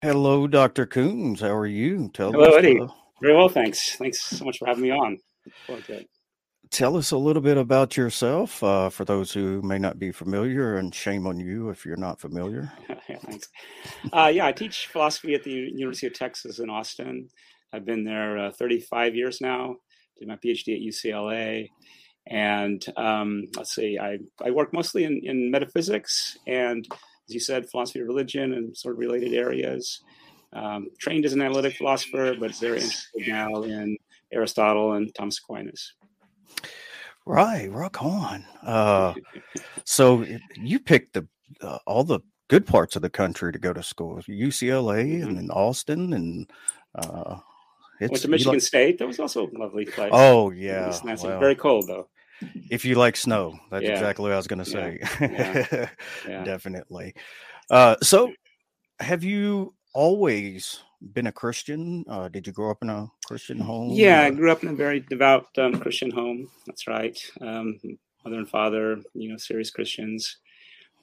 Hello, Dr. Koons. How are you? Tell Hello, us, Eddie. Uh, Very well, thanks. Thanks so much for having me on. Tell us a little bit about yourself uh, for those who may not be familiar, and shame on you if you're not familiar. yeah, thanks. Uh, yeah, I teach philosophy at the University of Texas in Austin. I've been there uh, 35 years now. Did my PhD at UCLA. And um, let's see, I, I work mostly in, in metaphysics and as you said, philosophy of religion and sort of related areas. Um, trained as an analytic philosopher, but very interested now in Aristotle and Thomas Aquinas. Right, rock on. Uh, so you picked the uh, all the good parts of the country to go to school: UCLA mm-hmm. and then Austin, and uh, it's, went to Michigan like, State. That was also a lovely place. Oh yeah, nice. Well, very cold though if you like snow that's yeah. exactly what i was going to say yeah. Yeah. definitely uh, so have you always been a christian uh, did you grow up in a christian home yeah or? i grew up in a very devout um, christian home that's right um, mother and father you know serious christians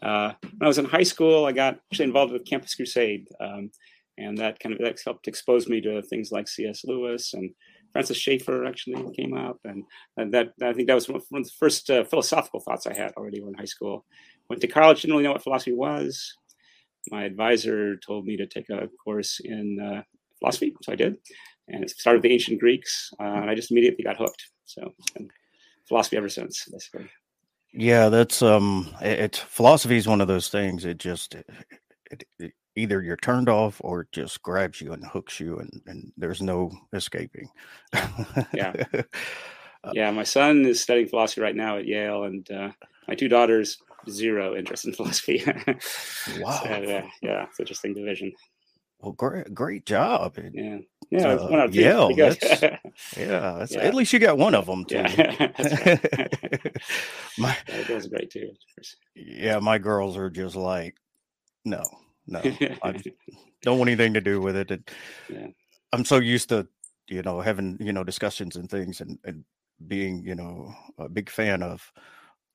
uh, when i was in high school i got actually involved with campus crusade um, and that kind of that helped expose me to things like cs lewis and Francis Schaeffer actually came up, and, and that I think that was one of the first uh, philosophical thoughts I had already in high school. Went to college, didn't really know what philosophy was. My advisor told me to take a course in uh, philosophy, so I did, and it started with the ancient Greeks, uh, and I just immediately got hooked. So philosophy ever since, basically. Yeah, that's um, it's philosophy is one of those things. It just it, it, either you're turned off or it just grabs you and hooks you and, and there's no escaping. Yeah. Uh, yeah my son is studying philosophy right now at yale and uh, my two daughters zero interest in philosophy. Wow so, uh, yeah it's interesting division. Well great great job. Yeah. Yeah uh, yale that's, yeah, that's, yeah, at least you got one of them too. yeah my, that was great too yeah my girls are just like no no, I don't want anything to do with it. it yeah. I'm so used to, you know, having, you know, discussions and things and, and being, you know, a big fan of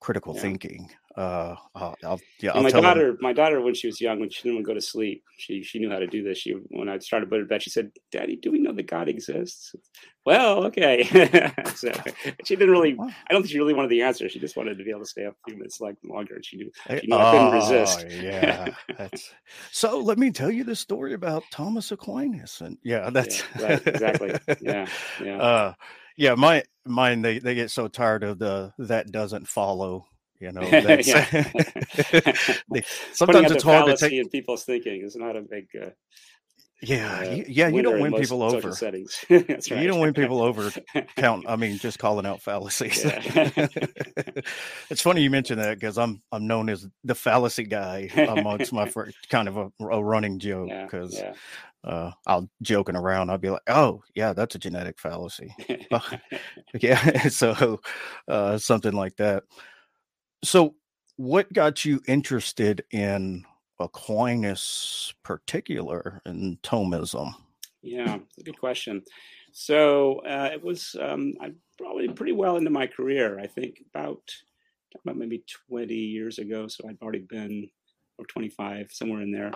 critical yeah. thinking. Uh, I'll, I'll yeah. My daughter, them. my daughter, when she was young, when she didn't want to go to sleep, she she knew how to do this. She when I started putting to bed, she said, "Daddy, do we know that God exists?" Well, okay. so she didn't really. I don't think she really wanted the answer. She just wanted to be able to stay up a few minutes like longer, and she knew, she knew oh, I couldn't resist. yeah. So let me tell you the story about Thomas Aquinas, and yeah, that's yeah, right, exactly. Yeah, yeah. Uh, yeah, my mine they they get so tired of the that doesn't follow you know, sometimes it's hard to take in people's thinking. It's not a big. Uh, yeah, uh, yeah, you don't win people over. Settings. Right. You don't win people over. Count. I mean, just calling out fallacies. it's funny you mentioned that because I'm I'm known as the fallacy guy amongst my friends. Kind of a, a running joke because. Yeah, yeah. Uh, I'll joking around. I'll be like, "Oh, yeah, that's a genetic fallacy." yeah, so uh, something like that. So, what got you interested in Aquinas, particular in Thomism? Yeah, a good question. So uh, it was um, I probably pretty well into my career. I think about about maybe 20 years ago. So I'd already been or 25 somewhere in there.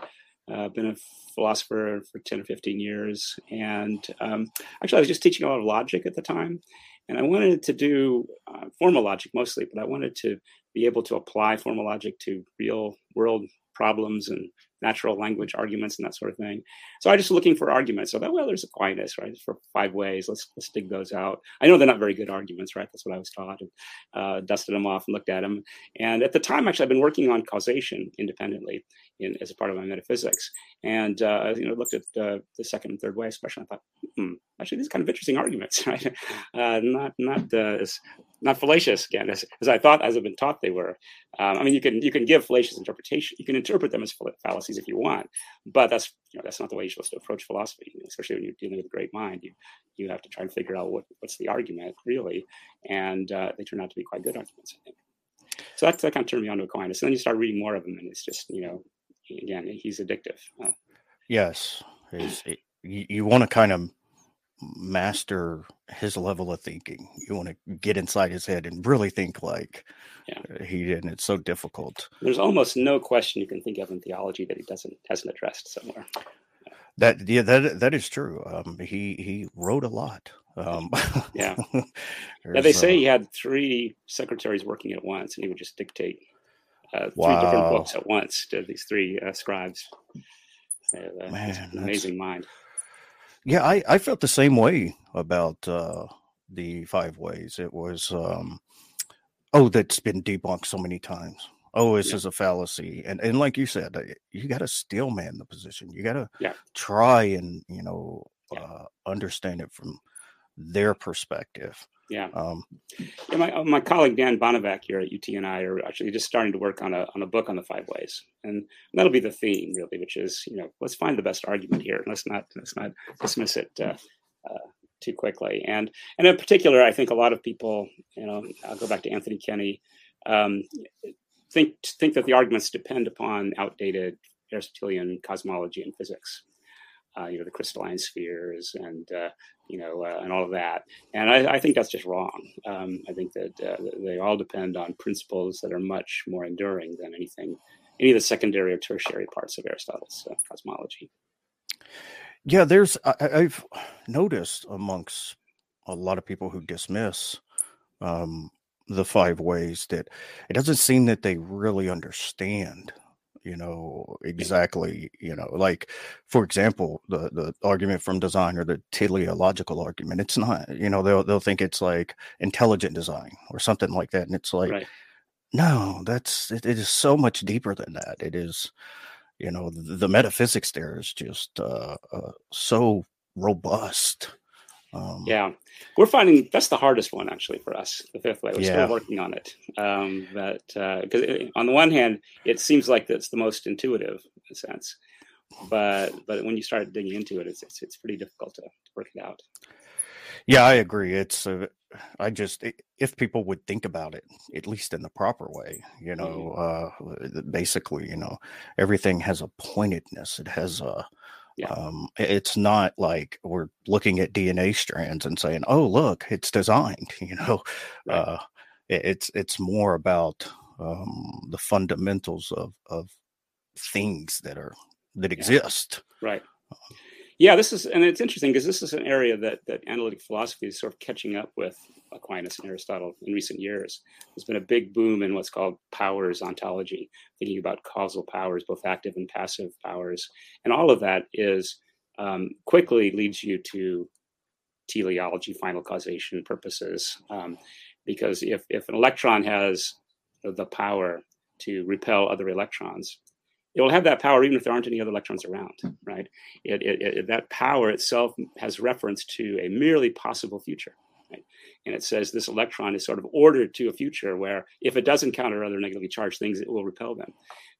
Uh, been a philosopher for 10 or 15 years, and um, actually I was just teaching a lot of logic at the time, and I wanted to do uh, formal logic mostly, but I wanted to be able to apply formal logic to real world problems and natural language arguments and that sort of thing. So I just looking for arguments. So that well, there's Aquinas, right? For five ways. Let's let's dig those out. I know they're not very good arguments, right? That's what I was taught, and uh, dusted them off and looked at them. And at the time, actually, I've been working on causation independently in, as a part of my metaphysics, and uh, you know looked at uh, the second and third way, especially. I thought, hmm, actually, these are kind of interesting arguments, right? Uh, not not uh, as not fallacious again as, as I thought, as I've been taught they were. Um, I mean, you can you can give fallacious interpretation. You can interpret them as fallacies if you want, but that's you know that's not the way you're supposed to approach philosophy. Especially when you're dealing with a great mind, you you have to try and figure out what what's the argument really, and uh, they turn out to be quite good arguments, I think. So that, that kind of turned me on to Aquinas. And then you start reading more of him, and it's just you know, again, he's addictive. Uh, yes, you, you want to kind of master his level of thinking. You want to get inside his head and really think like yeah. Uh, he did, and it's so difficult. There's almost no question you can think of in theology that he doesn't hasn't addressed somewhere. That yeah, that that is true. Um, he he wrote a lot. Um, yeah. yeah, they say uh, he had three secretaries working at once, and he would just dictate uh, three wow. different books at once to these three uh, scribes. Uh, Man, amazing mind. Yeah, I, I felt the same way about uh, the five ways. It was, um, oh, that's been debunked so many times. Oh, this yeah. is a fallacy, and and like you said, uh, you got to steel man the position. You got to yeah. try and you know yeah. uh, understand it from their perspective. Yeah. Um, yeah my, uh, my colleague Dan Bonevac here at UT and I are actually just starting to work on a on a book on the five ways, and that'll be the theme really, which is you know let's find the best argument here. And Let's not let's not dismiss it uh, uh, too quickly. And and in particular, I think a lot of people, you know, I'll go back to Anthony Kenny, um, think think that the arguments depend upon outdated Aristotelian cosmology and physics. Uh, you know, the crystalline spheres and uh, you know uh, and all of that. And I, I think that's just wrong. Um, I think that uh, they all depend on principles that are much more enduring than anything, any of the secondary or tertiary parts of Aristotle's uh, cosmology. Yeah, there's I, have noticed amongst a lot of people who dismiss um, the five ways that it doesn't seem that they really understand you know exactly you know like for example the the argument from design or the teleological argument it's not you know they'll they'll think it's like intelligent design or something like that and it's like right. no that's it, it is so much deeper than that it is you know the, the metaphysics there is just uh, uh, so robust um, yeah. We're finding that's the hardest one actually for us the fifth way we're yeah. still working on it. Um, but because uh, on the one hand it seems like that's the most intuitive in a sense. But but when you start digging into it it's it's, it's pretty difficult to, to work it out. Yeah i agree. It's uh, i just if people would think about it at least in the proper way you know mm-hmm. uh basically you know everything has a pointedness. It has a yeah. Um, it's not like we're looking at DNA strands and saying, "Oh, look, it's designed." You know, right. uh, it, it's it's more about um, the fundamentals of of things that are that yeah. exist. Right. Um, yeah, this is, and it's interesting because this is an area that that analytic philosophy is sort of catching up with Aquinas and Aristotle in recent years. There's been a big boom in what's called powers ontology, thinking about causal powers, both active and passive powers, and all of that is um, quickly leads you to teleology, final causation purposes, um, because if if an electron has the power to repel other electrons, it will have that power even if there aren't any other electrons around, right? It, it, it, that power itself has reference to a merely possible future. Right? And it says this electron is sort of ordered to a future where if it does encounter other negatively charged things, it will repel them.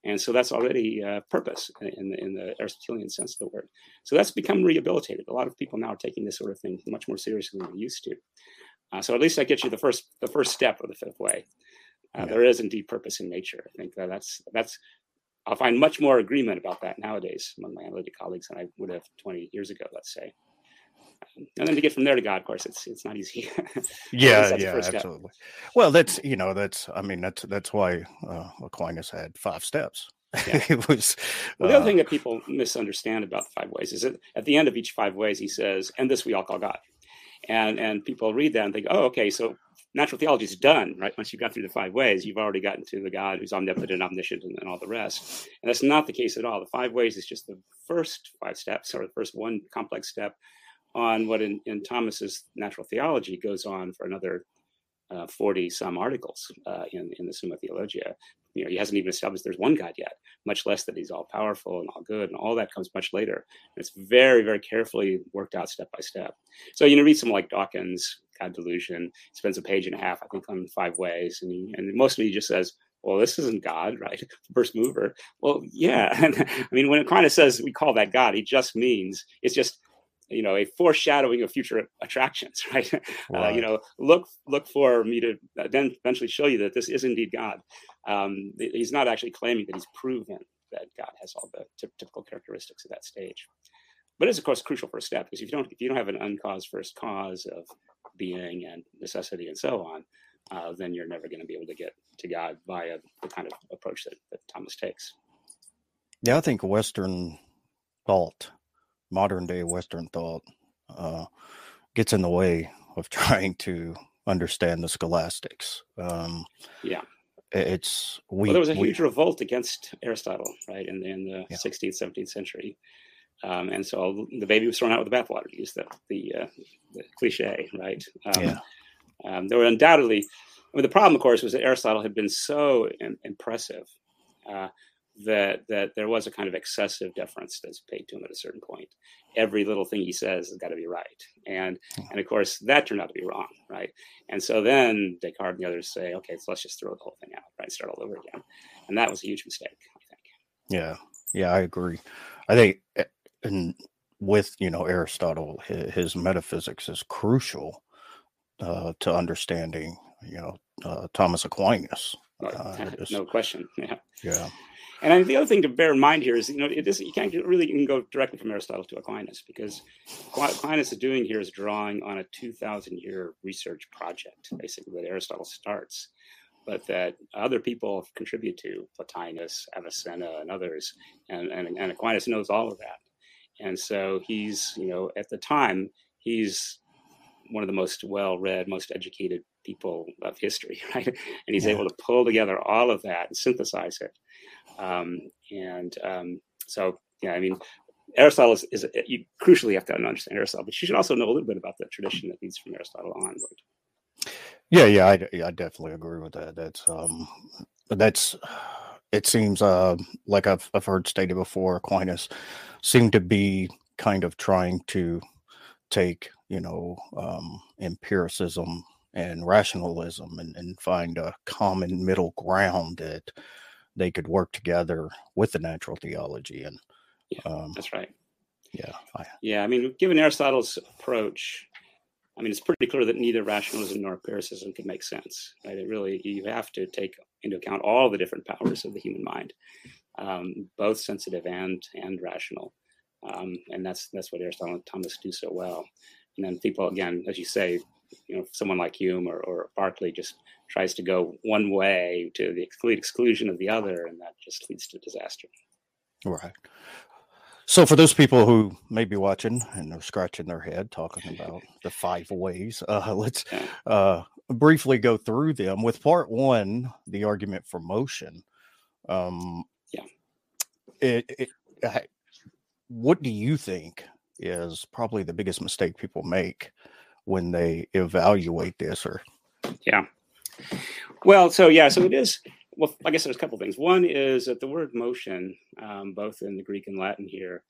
And so that's already uh, purpose in the, in the Aristotelian sense of the word. So that's become rehabilitated. A lot of people now are taking this sort of thing much more seriously than they used to. Uh, so at least that gets you the first the first step of the fifth way. Uh, yeah. There is indeed purpose in nature. I think that that's that's I'll find much more agreement about that nowadays among my analytic colleagues than I would have 20 years ago, let's say. And then to get from there to God, of course, it's it's not easy. yeah, yeah, absolutely. Well, that's you know that's I mean that's that's why uh, Aquinas had five steps. Yeah. it was. Well, the uh, other thing that people misunderstand about the five ways is that at the end of each five ways, he says, "And this we all call God," and and people read that and think, "Oh, okay, so natural theology is done, right? Once you've got through the five ways, you've already gotten to the God who's omnipotent, omniscient, and, and all the rest. And that's not the case at all. The five ways is just the first five steps, or the first one complex step on what in, in Thomas's natural theology goes on for another uh, 40 some articles uh, in, in the Summa Theologia. You know, he hasn't even established there's one God yet, much less that he's all powerful and all good, and all that comes much later. And it's very, very carefully worked out step by step. So, you know, read someone like Dawkins, God Delusion, spends a page and a half, I think, on five ways. And, he, and most of he just says, well, this isn't God, right? The First mover. Well, yeah. And I mean, when it kind of says we call that God, he just means it's just you know a foreshadowing of future attractions right uh, you know look look for me to then eventually show you that this is indeed god um, he's not actually claiming that he's proven that god has all the t- typical characteristics of that stage but it's of course crucial first step because if you don't if you don't have an uncaused first cause of being and necessity and so on uh, then you're never going to be able to get to god via the kind of approach that, that thomas takes yeah i think western thought modern day Western thought uh, gets in the way of trying to understand the scholastics. Um, yeah, it's we. Well, there was a huge we, revolt against Aristotle, right, in, in the yeah. 16th, 17th century, um, and so the baby was thrown out with the bathwater, to use the the, uh, the cliche, right? Um, yeah. Um, there were undoubtedly. I mean, the problem, of course, was that Aristotle had been so in, impressive uh, that that there was a kind of excessive deference that's paid to him at a certain point. Every little thing he says has got to be right, and hmm. and of course that turned out to be wrong, right? And so then Descartes and the others say, okay, so let's just throw the whole thing out, right? Start all over again, and that was a huge mistake, I think. Yeah, yeah, I agree. I think, eh, and with you know Aristotle, his, his metaphysics is crucial uh, to understanding, you know, uh, Thomas Aquinas. Uh, no question. Yeah. Yeah. And the other thing to bear in mind here is, you know, it is you can't really even go directly from Aristotle to Aquinas because Aquinas is doing here is drawing on a 2,000 year research project, basically that Aristotle starts, but that other people contribute to, Plotinus, Avicenna, and others, and, and, and Aquinas knows all of that. And so he's, you know, at the time, he's one of the most well-read, most educated people of history, right? And he's yeah. able to pull together all of that and synthesize it um, and um, so, yeah, I mean, Aristotle is, is you crucially have to understand Aristotle, but you should also know a little bit about the tradition that leads from Aristotle onward. Yeah, yeah, I, I definitely agree with that. That's um, that's it seems uh like I've I've heard stated before. Aquinas seemed to be kind of trying to take you know um, empiricism and rationalism and, and find a common middle ground that they could work together with the natural theology and yeah, um, that's right yeah I, yeah i mean given aristotle's approach i mean it's pretty clear that neither rationalism nor empiricism can make sense right it really you have to take into account all the different powers of the human mind um, both sensitive and and rational um, and that's that's what aristotle and thomas do so well and then people again as you say you know someone like hume or, or berkeley just tries to go one way to the exclusion of the other, and that just leads to disaster. Right. So, for those people who may be watching and they're scratching their head talking about the five ways, uh, let's uh, briefly go through them. With part one, the argument for motion. Um, yeah. It, it, what do you think is probably the biggest mistake people make when they evaluate this? Or yeah, well, so yeah, so it is. Well, I guess there's a couple things. One is that the word motion, um, both in the Greek and Latin here,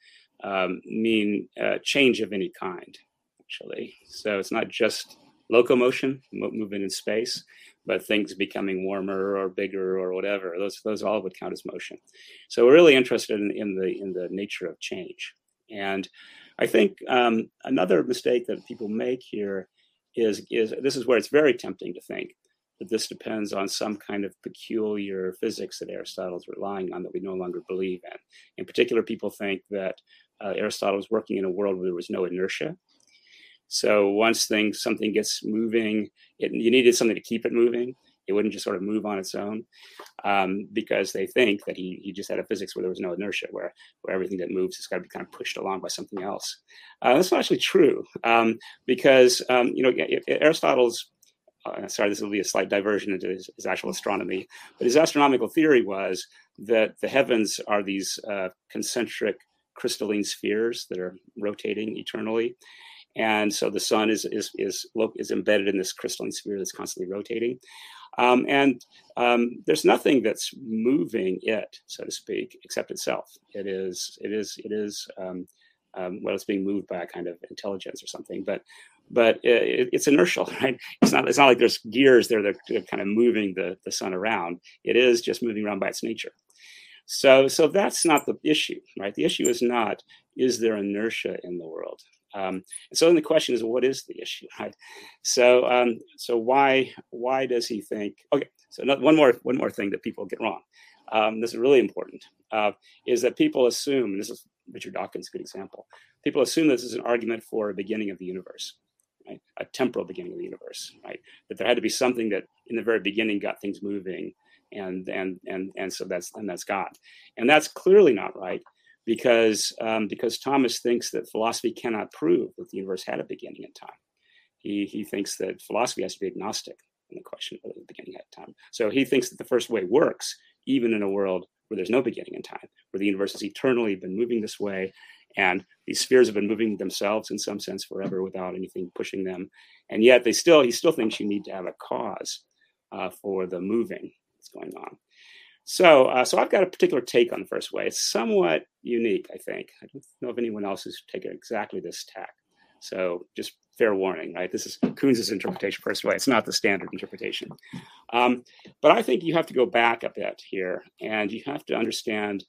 um, mean uh, change of any kind, actually. So it's not just locomotion, movement in space, but things becoming warmer or bigger or whatever. Those those all would count as motion. So we're really interested in, in the in the nature of change. And I think um, another mistake that people make here is is this is where it's very tempting to think that this depends on some kind of peculiar physics that Aristotle's relying on that we no longer believe in. In particular, people think that uh, Aristotle was working in a world where there was no inertia. So once things something gets moving, it, you needed something to keep it moving. It wouldn't just sort of move on its own, um, because they think that he, he just had a physics where there was no inertia, where where everything that moves has got to be kind of pushed along by something else. Uh, that's not actually true, um, because um, you know Aristotle's uh, sorry, this will be a slight diversion into his, his, actual astronomy, but his astronomical theory was that the heavens are these uh, concentric crystalline spheres that are rotating eternally. And so the sun is, is, is, is embedded in this crystalline sphere that's constantly rotating. Um, and um, there's nothing that's moving it, so to speak, except itself. It is, it is, it is, um, um well, it's being moved by a kind of intelligence or something. But but it, it's inertial, right? It's not it's not like there's gears there that are kind of moving the, the sun around. It is just moving around by its nature. So so that's not the issue, right? The issue is not is there inertia in the world. Um, and so then the question is, what is the issue, right? So um, so why why does he think? Okay, so not, one more one more thing that people get wrong. Um, this is really important. Uh, is that people assume, and this is Richard Dawkins' good example. People assume this is an argument for a beginning of the universe right? a temporal beginning of the universe, right? That there had to be something that in the very beginning got things moving, and and and and so that's and that's God, and that's clearly not right, because um, because Thomas thinks that philosophy cannot prove that the universe had a beginning in time. He he thinks that philosophy has to be agnostic in the question of the beginning at time. So he thinks that the first way works even in a world where there's no beginning in time, where the universe has eternally been moving this way, and these spheres have been moving themselves in some sense forever without anything pushing them, and yet they still he still thinks you need to have a cause uh, for the moving that's going on. So, uh, so I've got a particular take on the first way. It's somewhat unique, I think. I don't know if anyone else has taken exactly this tack. So, just fair warning, right? This is Koons' interpretation first way. It's not the standard interpretation. Um, but I think you have to go back a bit here, and you have to understand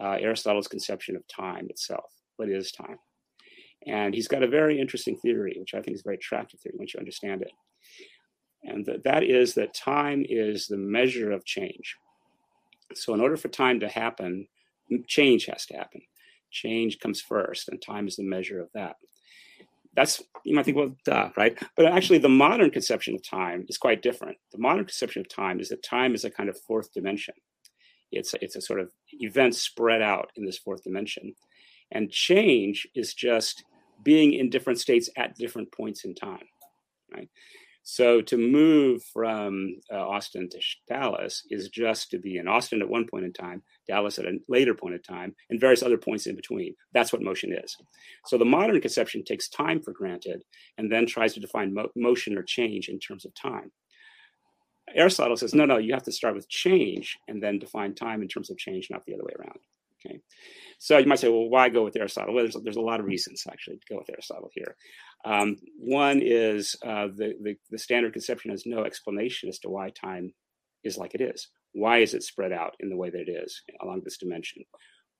uh, Aristotle's conception of time itself. What is time? And he's got a very interesting theory, which I think is a very attractive theory once you understand it. And th- that is that time is the measure of change. So, in order for time to happen, change has to happen. Change comes first, and time is the measure of that that's you might think, well, duh, right? But actually, the modern conception of time is quite different. The modern conception of time is that time is a kind of fourth dimension. It's it's a sort of event spread out in this fourth dimension, and change is just being in different states at different points in time, right? So to move from uh, Austin to Dallas is just to be in Austin at one point in time, Dallas at a later point in time, and various other points in between. That's what motion is. So the modern conception takes time for granted and then tries to define mo- motion or change in terms of time. Aristotle says, no, no, you have to start with change and then define time in terms of change, not the other way around. Okay. So you might say, well, why go with Aristotle? Well, there's, there's a lot of reasons actually to go with Aristotle here. Um, one is uh, the, the, the standard conception has no explanation as to why time is like it is. Why is it spread out in the way that it is along this dimension?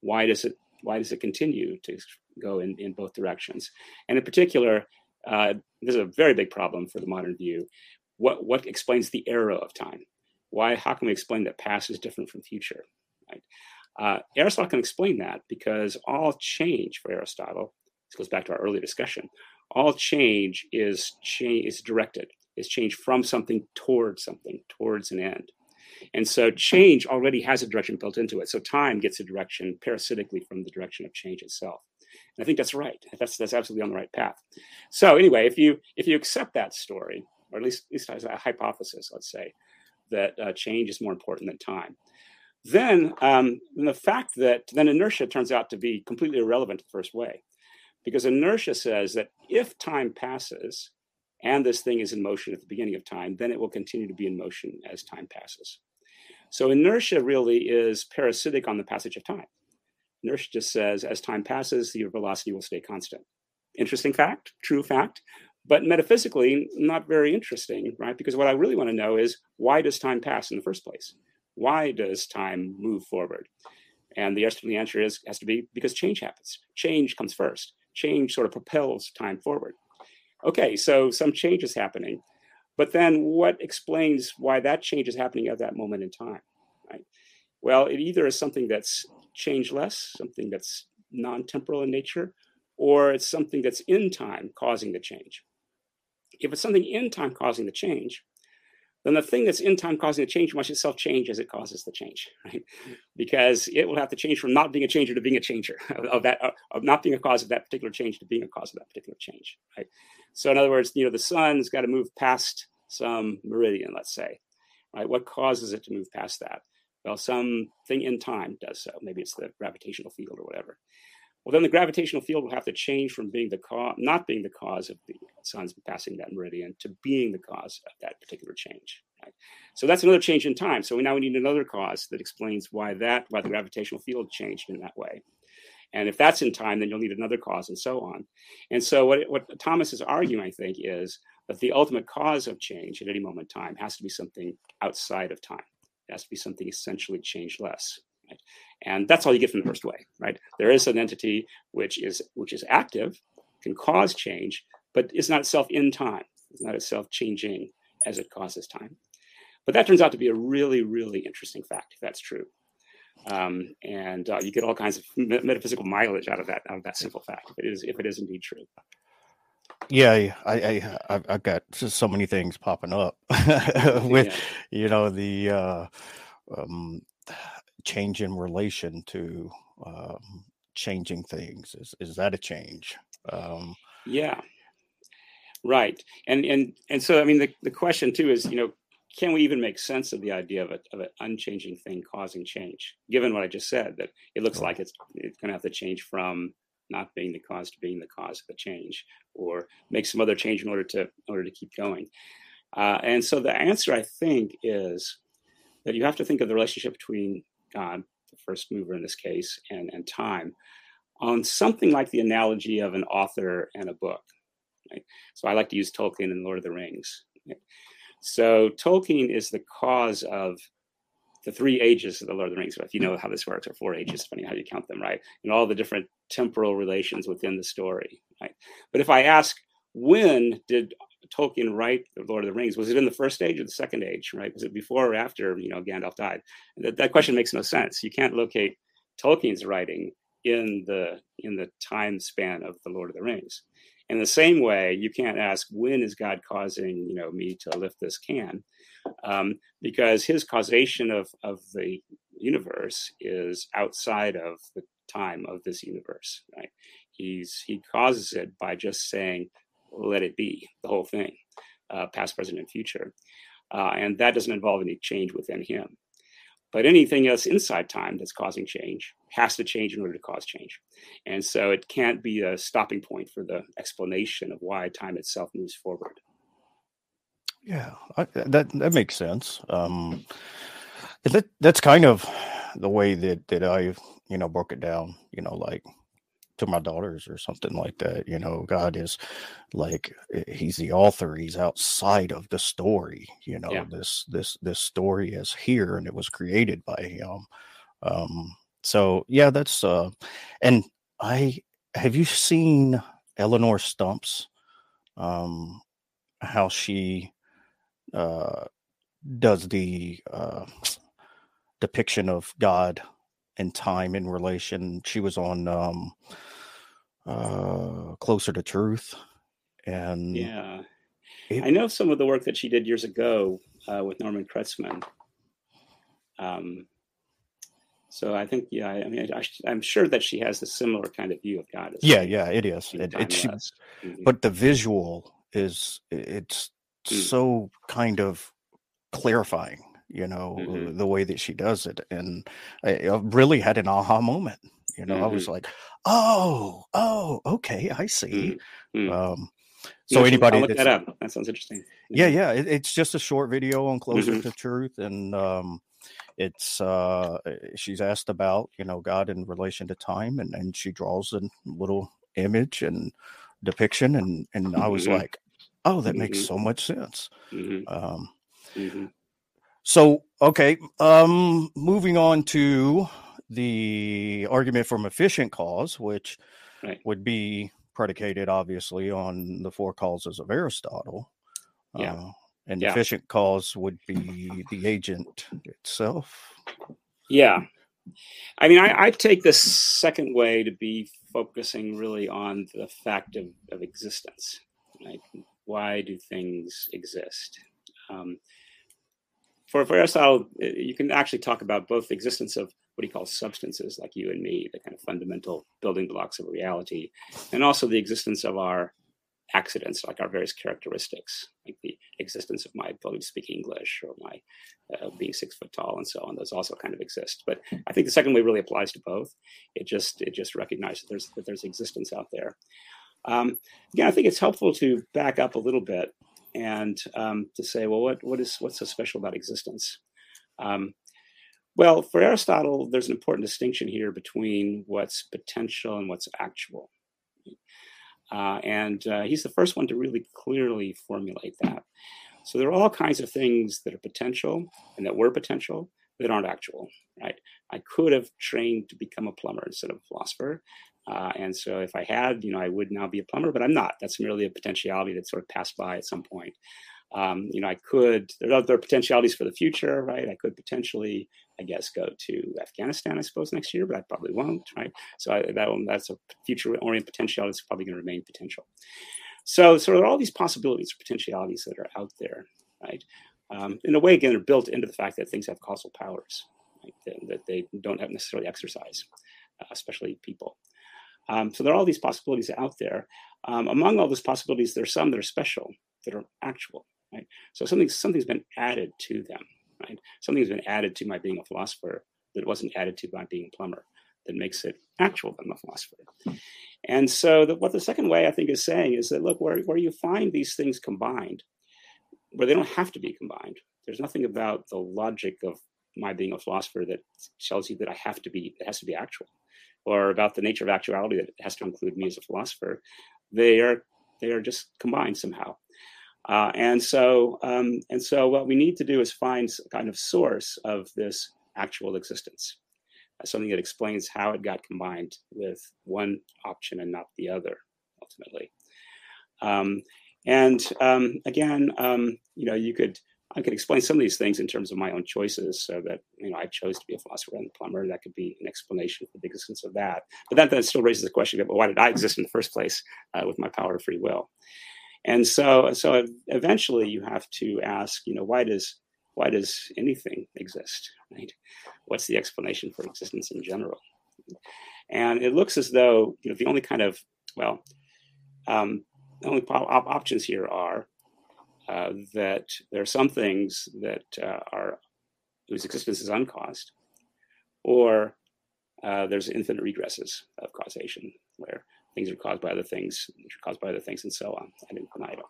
Why does it why does it continue to go in, in both directions? And in particular, uh, this is a very big problem for the modern view. What what explains the arrow of time? Why? How can we explain that past is different from future? Right? Uh, Aristotle can explain that because all change for Aristotle, this goes back to our earlier discussion, all change is change is directed, is change from something towards something, towards an end. And so change already has a direction built into it. So time gets a direction parasitically from the direction of change itself. And I think that's right. That's that's absolutely on the right path. So anyway, if you if you accept that story, or at least, at least as a hypothesis, let's say, that uh, change is more important than time, then um, the fact that then inertia turns out to be completely irrelevant the first way, because inertia says that if time passes and this thing is in motion at the beginning of time, then it will continue to be in motion as time passes. So inertia really is parasitic on the passage of time. Inertia just says as time passes, your velocity will stay constant. Interesting fact, true fact, but metaphysically not very interesting, right? Because what I really want to know is why does time pass in the first place? Why does time move forward? And the answer is has to be because change happens. Change comes first. Change sort of propels time forward. Okay, so some change is happening, but then what explains why that change is happening at that moment in time? Right. Well, it either is something that's changeless, something that's non-temporal in nature, or it's something that's in time causing the change. If it's something in time causing the change, then the thing that's in time causing the change must itself change as it causes the change, right? Because it will have to change from not being a changer to being a changer of that, uh, of not being a cause of that particular change to being a cause of that particular change, right? So in other words, you know, the sun's got to move past some meridian, let's say, right? What causes it to move past that? Well, something in time does so. Maybe it's the gravitational field or whatever well, then the gravitational field will have to change from being the cause, not being the cause of the sun's passing that meridian, to being the cause of that particular change. Right? So that's another change in time. So we now we need another cause that explains why that why the gravitational field changed in that way. And if that's in time, then you'll need another cause, and so on. And so what what Thomas is arguing, I think, is that the ultimate cause of change at any moment in time has to be something outside of time. It has to be something essentially changeless. Right? And that's all you get from the first way, right? There is an entity which is which is active, can cause change, but it's not itself in time. It's not itself changing as it causes time. But that turns out to be a really, really interesting fact, if that's true. Um, and uh, you get all kinds of metaphysical mileage out of that out of that simple fact. If it is, if it is indeed true. Yeah, I, I, I've got just so many things popping up with, yeah. you know, the uh, um, change in relation to um, changing things. Is is that a change? Um, yeah, right. And and and so I mean the, the question too is you know can we even make sense of the idea of, a, of an unchanging thing causing change given what I just said that it looks like it's it's going to have to change from not being the cause to being the cause of the change or make some other change in order to in order to keep going. Uh, and so the answer I think is that you have to think of the relationship between God, the first mover in this case, and, and time on something like the analogy of an author and a book. Right? So I like to use Tolkien and Lord of the Rings. So Tolkien is the cause of the three ages of the Lord of the Rings. If you know how this works, or four ages, on how you count them, right? And all the different temporal relations within the story, right? But if I ask, when did Tolkien write The Lord of the Rings? Was it in the first age or the second age, right? Was it before or after, you know, Gandalf died? That, that question makes no sense. You can't locate Tolkien's writing in the in the time span of The Lord of the Rings. In the same way, you can't ask when is God causing, you know, me to lift this can, um, because His causation of of the universe is outside of the time of this universe, right? He's he causes it by just saying let it be, the whole thing, uh, past, present, and future. Uh, and that doesn't involve any change within him. But anything else inside time that's causing change has to change in order to cause change. And so it can't be a stopping point for the explanation of why time itself moves forward. Yeah, I, that that makes sense. Um, that that's kind of the way that that I you know broke it down. You know, like to my daughters or something like that. You know, God is like eh, he's the author. He's outside of the story. You know, yeah. this this this story is here and it was created by him. Um, so yeah, that's uh, and I have you seen Eleonore Stump's? Um, how she uh does the uh depiction of God and time in relation. She was on um, uh, Closer to Truth, and yeah, it, I know some of the work that she did years ago uh, with Norman Kretzmann. Um, so I think, yeah, I, mean, I, am sure that she has a similar kind of view of God. yeah, yeah, it is. It, it she, mm-hmm. But the visual is it's mm. so kind of clarifying you know, mm-hmm. the way that she does it. And I, I really had an aha moment. You know, mm-hmm. I was mm-hmm. like, oh, oh, okay, I see. Mm-hmm. Um, so yeah, anybody look that up. That sounds interesting. Yeah, yeah. It, it's just a short video on closer mm-hmm. to truth, and um, it's uh, she's asked about you know God in relation to time, and and she draws a little image and depiction, and and I was mm-hmm. like, oh, that makes so much sense. Um, so, okay, um, moving on to the argument from efficient cause, which right. would be predicated obviously on the four causes of Aristotle. Yeah. Uh, and yeah. efficient cause would be the agent itself. Yeah. I mean, I, I, take the second way to be focusing really on the fact of, of existence. Like, why do things exist? Um, for, for Aristotle, uh, you can actually talk about both the existence of what he calls substances, like you and me, the kind of fundamental building blocks of reality, and also the existence of our accidents, like our various characteristics, like the existence of my ability to speak English or my uh, being six foot tall and so on. Those also kind of exist. But I think the second way really applies to both. It just it just recognizes that there's that there's existence out there. Um, again, I think it's helpful to back up a little bit and um, to say, well, what what is what's so special about existence? Um, well, for Aristotle, there's an important distinction here between what's potential and what's actual. Uh, and uh, he's the first one to really clearly formulate that. So there are all kinds of things that are potential and that were potential that aren't actual, right? I could have trained to become a plumber instead of a philosopher. Uh, and so if I had, you know, I would now be a plumber, but I'm not. That's merely a potentiality that sort of passed by at some point. Um, you know, I could, there are other potentialities for the future, right? I could potentially, I guess, go to Afghanistan, I suppose, next year, but I probably won't, right? So I, that one, that's a future oriented potentiality that's probably going to remain potential. So, so there are all these possibilities or potentialities that are out there, right? Um, in a way, again, they're built into the fact that things have causal powers, right? that, that they don't have necessarily exercise. uh, especially people. Um, so there are all these possibilities out there. Um, among all those possibilities, there are some that are special, that are actual. Right? So something something's been added to them. Right? Something's been added to my being a philosopher that wasn't added to by being a plumber that makes it actual that I'm a philosopher. And so the, what the second way I think is saying is that look where where you find these things combined, where they don't have to be combined. There's nothing about the logic of my being a philosopher that tells you that I have to be it has to be actual, or about the nature of actuality that has to include me as a philosopher. They are they are just combined somehow. Uh, and so um, and so what we need to do is find kind of source of this actual existence, uh, something that explains how it got combined with one option and not the other, ultimately. Um, and um, again, um, you know, you could I could explain some of these things in terms of my own choices, so that you know I chose to be a philosopher and a plumber. That could be an explanation for the existence of that. But that, that still raises the question: well, why did I exist in the first place uh, with my power of free will? And so, so eventually, you have to ask, you know, why does why does anything exist? Right? What's the explanation for existence in general? And it looks as though you know the only kind of well, um, the only op- options here are uh, that there are some things that uh, are whose existence is uncaused, or uh, there's infinite regresses of causation where things are caused by other things, which are caused by other things, and so on, ad infinitum.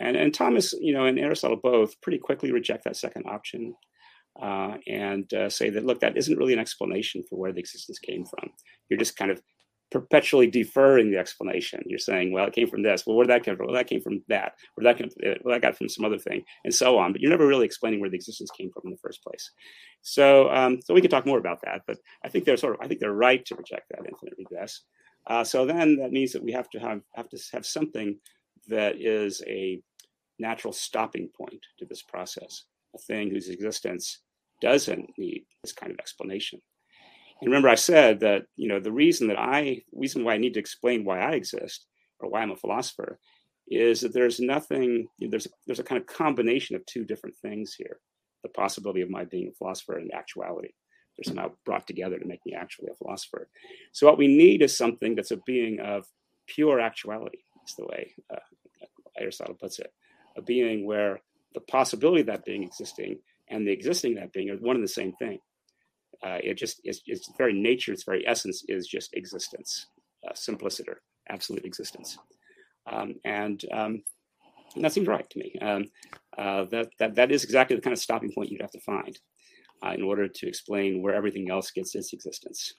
And, and Thomas, you know, and Aristotle both pretty quickly reject that second option uh, and uh, say that, look, that isn't really an explanation for where the existence came from. You're just kind of perpetually deferring the explanation. You're saying, well, it came from this. Well, where did that come from? Well, that came from that. Where that came from? Well, that got from some other thing, and so on. But you're never really explaining where the existence came from in the first place. So, um, so we can talk more about that. But I think they're sort of, I think they're right to reject that infinite regress. Uh, so then that means that we have to have have to have something that is a natural stopping point to this process, a thing whose existence doesn't need this kind of explanation. And remember, I said that you know the reason that I reason why I need to explain why I exist or why I'm a philosopher is that there's nothing there's there's a kind of combination of two different things here: the possibility of my being a philosopher and actuality. They're somehow brought together to make me actually a philosopher. So what we need is something that's a being of pure actuality. Is the way uh, Aristotle puts it: a being where the possibility of that being existing and the existing of that being are one and the same thing uh, it just is its very nature, its very essence is just existence, uh, simpliciter, absolute existence, um, and, um, and, that seems right to me. Um, uh, that that that is exactly the kind of stopping point you'd have to find uh, in order to explain where everything else gets its existence.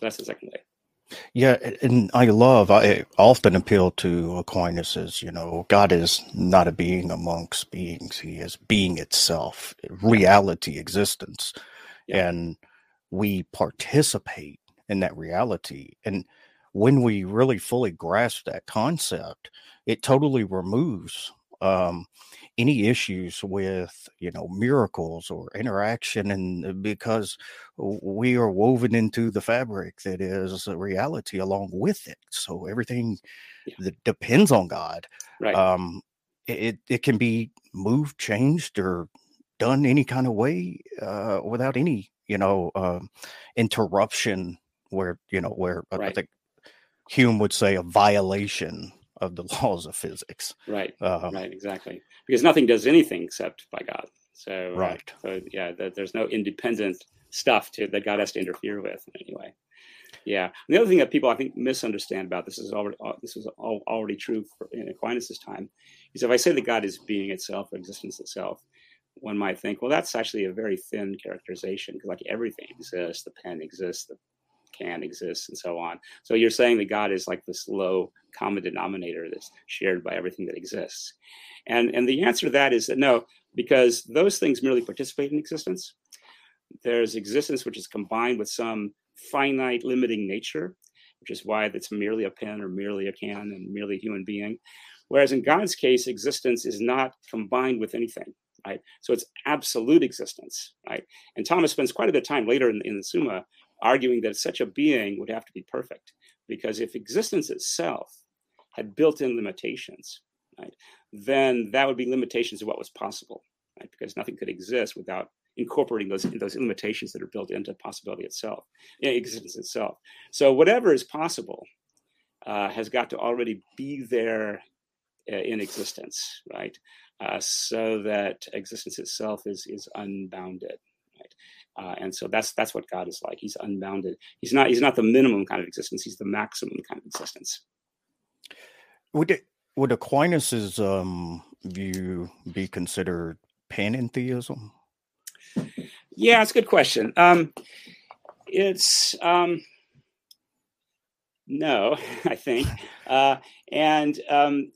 That's the second way. Yeah, and I love, I often appeal to Aquinas as, you know, God is not a being amongst beings. He is being itself, reality, existence yeah. and we participate in that reality. And when we really fully grasp that concept, it totally removes um, any issues with you know miracles or interaction and because we are woven into the fabric that is a reality along with it so everything yeah. that depends on god right. um it it can be moved changed or done any kind of way uh, without any you know, um, interruption where, you know, where right. I think Hume would say a violation of the laws of physics. Right. Uh, right. Exactly. Because nothing does anything except by God. So, uh, right. Uh, so yeah, the, there's no independent stuff to that God has to interfere with in any way. Yeah. And the other thing that people I think misunderstand about this is already uh, this is already true for, in Aquinas' time is if I say that God is being itself, existence itself, one might think, well, that's actually a very thin characterization because, like, everything exists. The pen exists, the can exists, and so on. So you're saying that God is like this low common denominator that's shared by everything that exists. And and the answer to that is that no, because those things merely participate in existence. There's existence which is combined with some finite limiting nature, which is why it's merely a pen or merely a can and merely a human being. Whereas in God's case, existence is not combined with anything right? So it's absolute existence, right? And Thomas spends quite a bit of time later in, in the Summa arguing that such a being would have to be perfect, because if existence itself had built-in limitations, right, then that would be limitations of what was possible, right? Because nothing could exist without incorporating those those limitations that are built into possibility itself, existence itself. So whatever is possible uh, has got to already be there uh, in existence, right? Uh, so that existence itself is is unbounded, right? Uh, and so that's that's what God is like. He's unbounded. He's not he's not the minimum kind of existence. He's the maximum kind of existence. Would it, would Aquinas's um, view be considered panentheism? Yeah, it's a good question. Um, it's um, no, I think, uh, and um,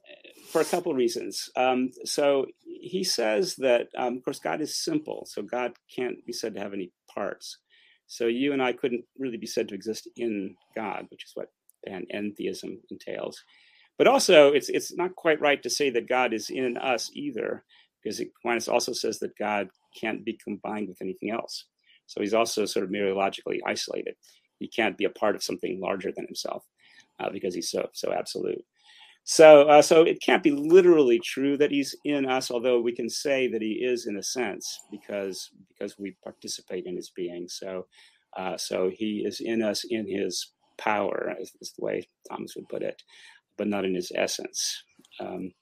for a couple of reasons. Um, so he says that, um, of course, God is simple, so God can't be said to have any parts. So you and I couldn't really be said to exist in God, which is what panentheism entails. But also, it's it's not quite right to say that God is in us either, because Aquinas also says that God can't be combined with anything else. So he's also sort of mereologically isolated. He can't be a part of something larger than himself uh, because he's so so absolute. So, uh, so it can't be literally true that he's in us, although we can say that he is in a sense because because we participate in his being. So, uh, so he is in us in his power, is, is, the way Thomas would put it, but not in his essence. Um,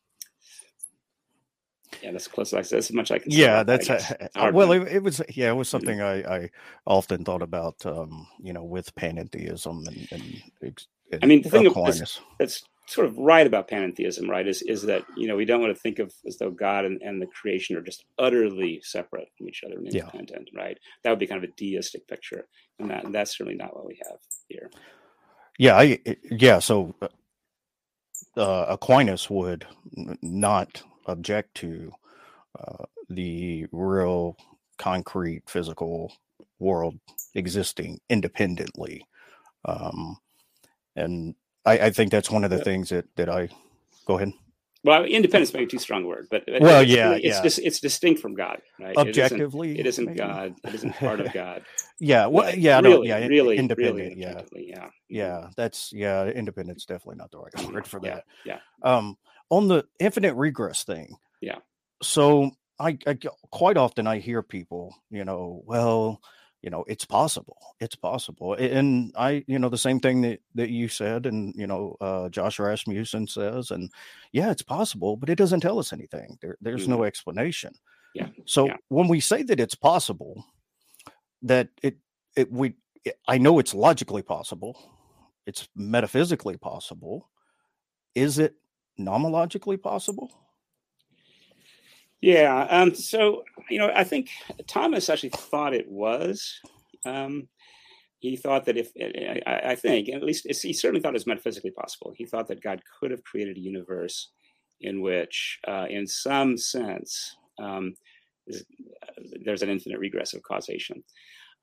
yeah, that's close. Like that's as much as I can. Yeah, that's a, well. It, it, was yeah, it was mm-hmm. something I, I often thought about. Um, you know, with panentheism and, and, and I mean, the thing that's, that's sort of right about panentheism, right, is is that you know we don't want to think of as though God and, and the creation are just utterly separate from each other and independent, yeah. right? That would be kind of a deistic picture, and that and that's certainly not what we have here. Yeah, I yeah. So uh, Aquinas would not object to uh, the real concrete physical world existing independently. Um, and I, I, think that's one of the things that, that I go ahead. Well, independence may be too strong a word, but well, it's, yeah, it's yeah. Just, it's distinct from God, right? Objectively, it isn't, it isn't God. It isn't part of God. yeah, well, yeah, really, yeah, really, independent. Really yeah, yeah, yeah. That's yeah. Independence definitely not the right word for that. Yeah. Um, on the infinite regress thing. Yeah. So I, I quite often I hear people, you know, well, you know it's possible it's possible and i you know the same thing that that you said and you know uh josh rasmussen says and yeah it's possible but it doesn't tell us anything there, there's mm-hmm. no explanation yeah so yeah. when we say that it's possible that it it we it, i know it's logically possible it's metaphysically possible is it nomologically possible yeah. Um, so, you know, I think Thomas actually thought it was. Um, he thought that if, I, I think, at least he certainly thought it was metaphysically possible. He thought that God could have created a universe in which, uh, in some sense, um, there's an infinite regress of causation.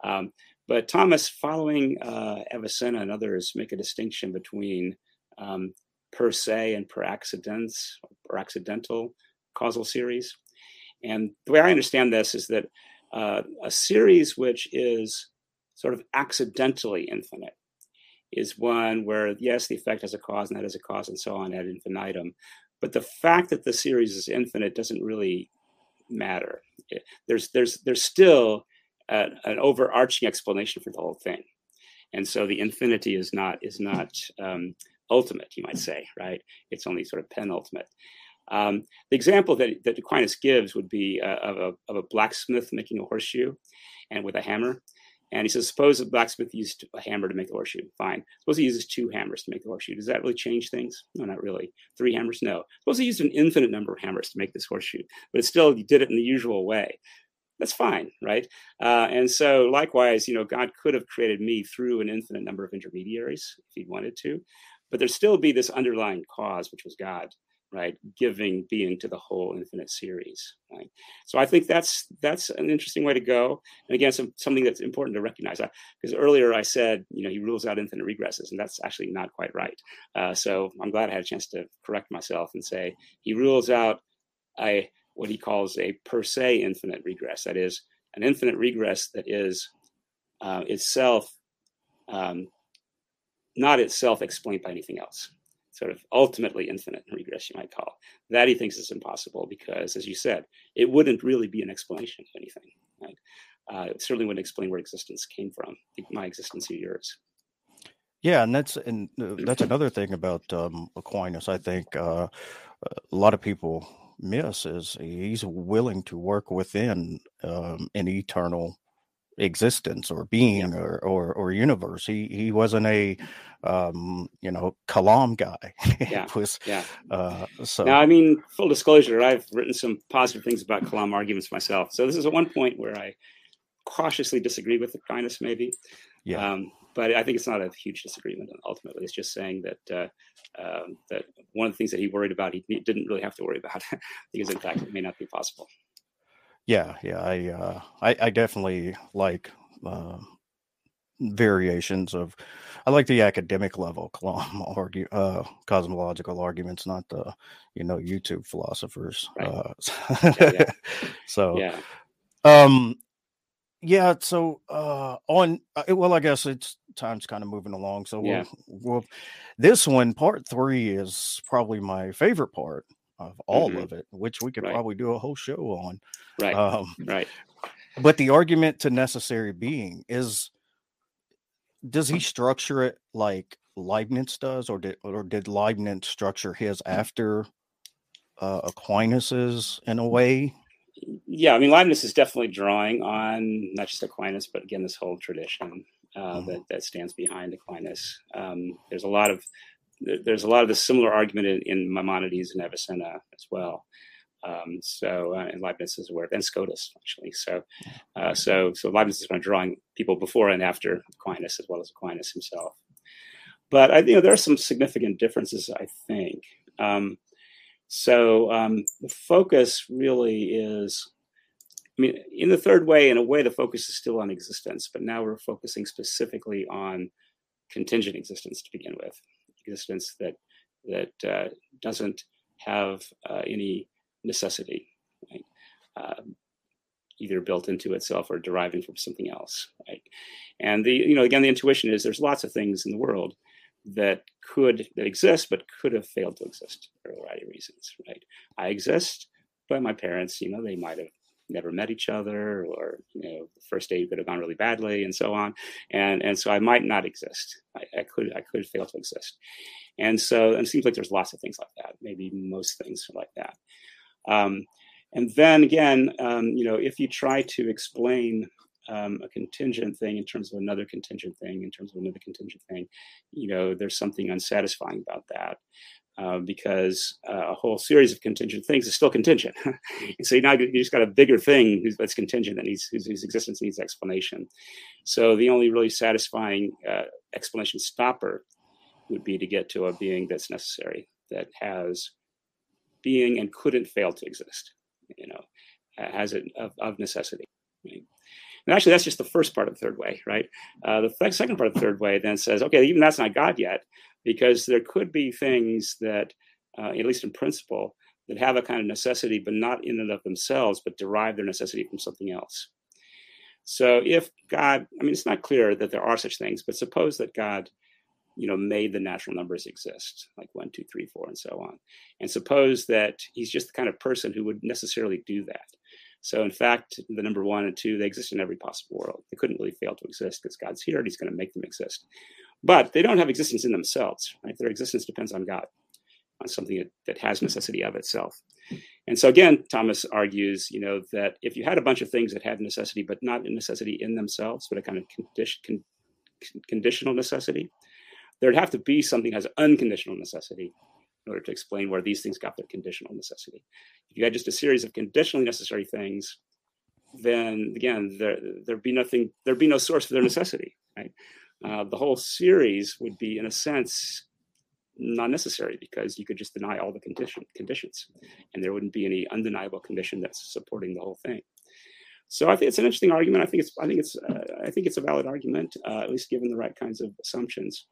Um, but Thomas, following uh, Avicenna and others, make a distinction between um, per se and per accidens or accidental causal series. And the way I understand this is that uh, a series which is sort of accidentally infinite is one where, yes, the effect has a cause and that has a cause and so on ad infinitum. But the fact that the series is infinite doesn't really matter. There's, there's, there's still a, an overarching explanation for the whole thing. And so the infinity is not, is not um, ultimate, you might say, right? It's only sort of penultimate. Um, the example that, that Aquinas gives would be uh, of, a, of a blacksmith making a horseshoe and with a hammer. And he says, suppose a blacksmith used a hammer to make the horseshoe. Fine. Suppose he uses two hammers to make the horseshoe. Does that really change things? No, not really. Three hammers? No. Suppose he used an infinite number of hammers to make this horseshoe, but still he did it in the usual way. That's fine, right? Uh, and so, likewise, you know, God could have created me through an infinite number of intermediaries if he wanted to, but there'd still be this underlying cause, which was God right giving being to the whole infinite series right? So i think that's that's an interesting way to go. And again some, something that's important to recognize because earlier i said you know he rules out infinite regresses and that's actually not quite right. Uh, so i'm glad i had a chance to correct myself and say he rules out a what he calls a per se infinite regress. That is an infinite regress that is uh, itself um, not itself explained by anything else sort of ultimately infinite regress, you might call. That he thinks is impossible because, as you said, it wouldn't really be an explanation of anything. Right? Uh, it certainly wouldn't explain where existence came from, my existence or yours. Yeah, and that's and uh, that's another thing about um, Aquinas. I think uh, a lot of people miss is he's willing to work within um, an eternal existence or being yeah. or, or, or universe. He he wasn't a um, you know Kalam guy. Yeah, was, yeah. Uh, so now, I mean, full disclosure, I've written some positive things about Kalam arguments myself. So this is at one point where I cautiously disagree with the Aquinas, maybe. Yeah. Um, but I think it's not a huge disagreement. Ultimately, it's just saying that uh, um, that one of the things that he worried about, he didn't really have to worry about because, in fact, it may not be possible. Yeah, yeah, I, uh, I, I definitely like uh, variations of. I like the academic level argue, uh, cosmological arguments, not the you know YouTube philosophers. Right. Uh, yeah, yeah. so, yeah. Um, yeah. So, uh, on uh, well, I guess it's time's kind of moving along. So, yeah. we'll, we'll, this one, part three, is probably my favorite part of all mm-hmm. of it, which we could right. probably do a whole show on. Right. Um, right. But the argument to necessary being is does he structure it like Leibniz does, or did or did Leibniz structure his after uh, Aquinas's in a way? Yeah, I mean Leibniz is definitely drawing on not just Aquinas, but again this whole tradition uh, mm-hmm. that that stands behind Aquinas. Um, there's a lot of there's a lot of the similar argument in, in Maimonides and Avicenna as well. Um, so uh, and Leibniz is aware of, and Scotus actually. So, uh, so so Leibniz is kind of drawing people before and after Aquinas as well as Aquinas himself. But I, you know, there are some significant differences, I think. Um, so um, the focus really is, I mean, in the third way, in a way, the focus is still on existence, but now we're focusing specifically on contingent existence to begin with existence that that uh, doesn't have uh, any necessity, right? Um, either built into itself or deriving from something else, right? And the you know again the intuition is there's lots of things in the world that could that exist but could have failed to exist for a variety of reasons, right? I exist, but my parents, you know, they might have never met each other or you know the first date could have gone really badly and so on. And and so i might not exist. I, I could i could fail to exist. And so and it seems like there's lots of things like that maybe most things are like that. Um, and then again um, you know if you try to explain um, a contingent thing in terms of another contingent thing in terms of another contingent thing you know there's something unsatisfying about that uh, because uh, a whole series of contingent things is still contingent. so now you just got a bigger thing that's contingent that needs whose, whose existence needs explanation. So the only really satisfying uh, explanation stopper would be to get to a being that's necessary, that has being and couldn't fail to exist. You know, has it of, of necessity. Right? And actually, that's just the first part of the third way, right? Uh, the th- second part of the third way then says, okay, even that's not God yet because there could be things that, uh, at least in principle, that have a kind of necessity, but not in and of themselves, but derive their necessity from something else. So if God, I mean, it's not clear that there are such things, but suppose that God, you know, made the natural numbers exist, like one, two, three, four, and so on. And suppose that he's just the kind of person who would necessarily do that. So in fact, the number one and two, they exist in every possible world. They couldn't really fail to exist because God's here and he's going to make them exist but they don't have existence in themselves. Right? Their existence depends on God, on something that, that has necessity of itself. And so again, Thomas argues, you know, that if you had a bunch of things that had necessity, but not a necessity in themselves, but a kind of condition, con, conditional necessity, there'd have to be something that has unconditional necessity in order to explain where these things got their conditional necessity. If you had just a series of conditionally necessary things, then again, there there'd be nothing, there'd be no source for their necessity, right? Uh, the whole series would be, in a sense, not necessary because you could just deny all the condition, conditions and there wouldn't be any undeniable condition that's supporting the whole thing. So I think it's an interesting argument. I think it's I think it's uh, I think it's a valid argument, uh, at least given the right kinds of assumptions,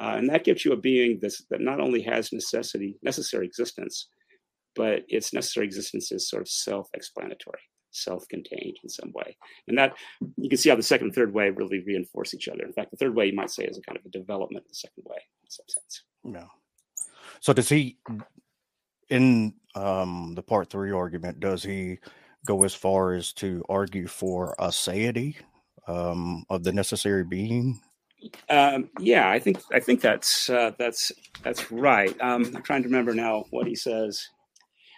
uh, and that gives you a being that's, that not only has necessity necessary existence, but its necessary existence is sort of self-explanatory self-contained in some way. And that you can see how the second and third way really reinforce each other. In fact, the third way you might say is a kind of a development of the second way in some sense. Yeah. So does he in um, the part three argument, does he go as far as to argue for aseity um, of the necessary being? Um, yeah, I think I think that's uh, that's that's right. Um, I'm trying to remember now what he says.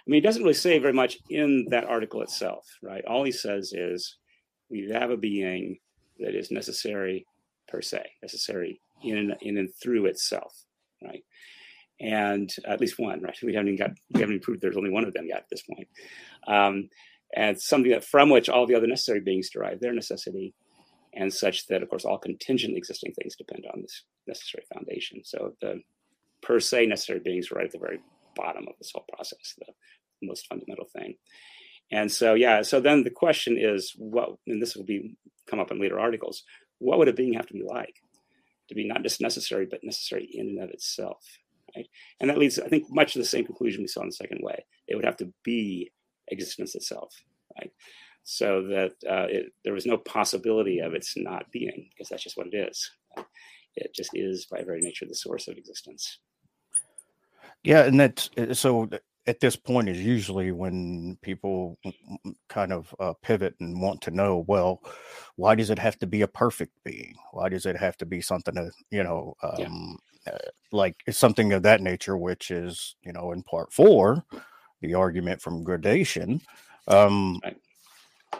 I mean, he doesn't really say very much in that article itself, right? All he says is we have a being that is necessary per se, necessary in in and through itself, right? And at least one, right? We haven't even got we haven't even proved there's only one of them yet at this point. Um, and something that from which all the other necessary beings derive their necessity and such that, of course, all contingent existing things depend on this necessary foundation. So the per se necessary beings right at the very bottom of this whole process, the most fundamental thing. And so, yeah, so then the question is what, and this will be come up in later articles, what would a being have to be like to be not just necessary, but necessary in and of itself? Right? And that leads, I think, much to the same conclusion we saw in the second way. It would have to be existence itself, right? so that uh, it, there was no possibility of its not being, because that's just what it is. It just is by very nature the source of existence. Yeah, and that's uh, so. At this point is usually when people kind of uh, pivot and want to know, well, why does it have to be a perfect being? Why does it have to be something that you know, um, yeah. like it's something of that nature? Which is, you know, in part four, the argument from gradation. Um, right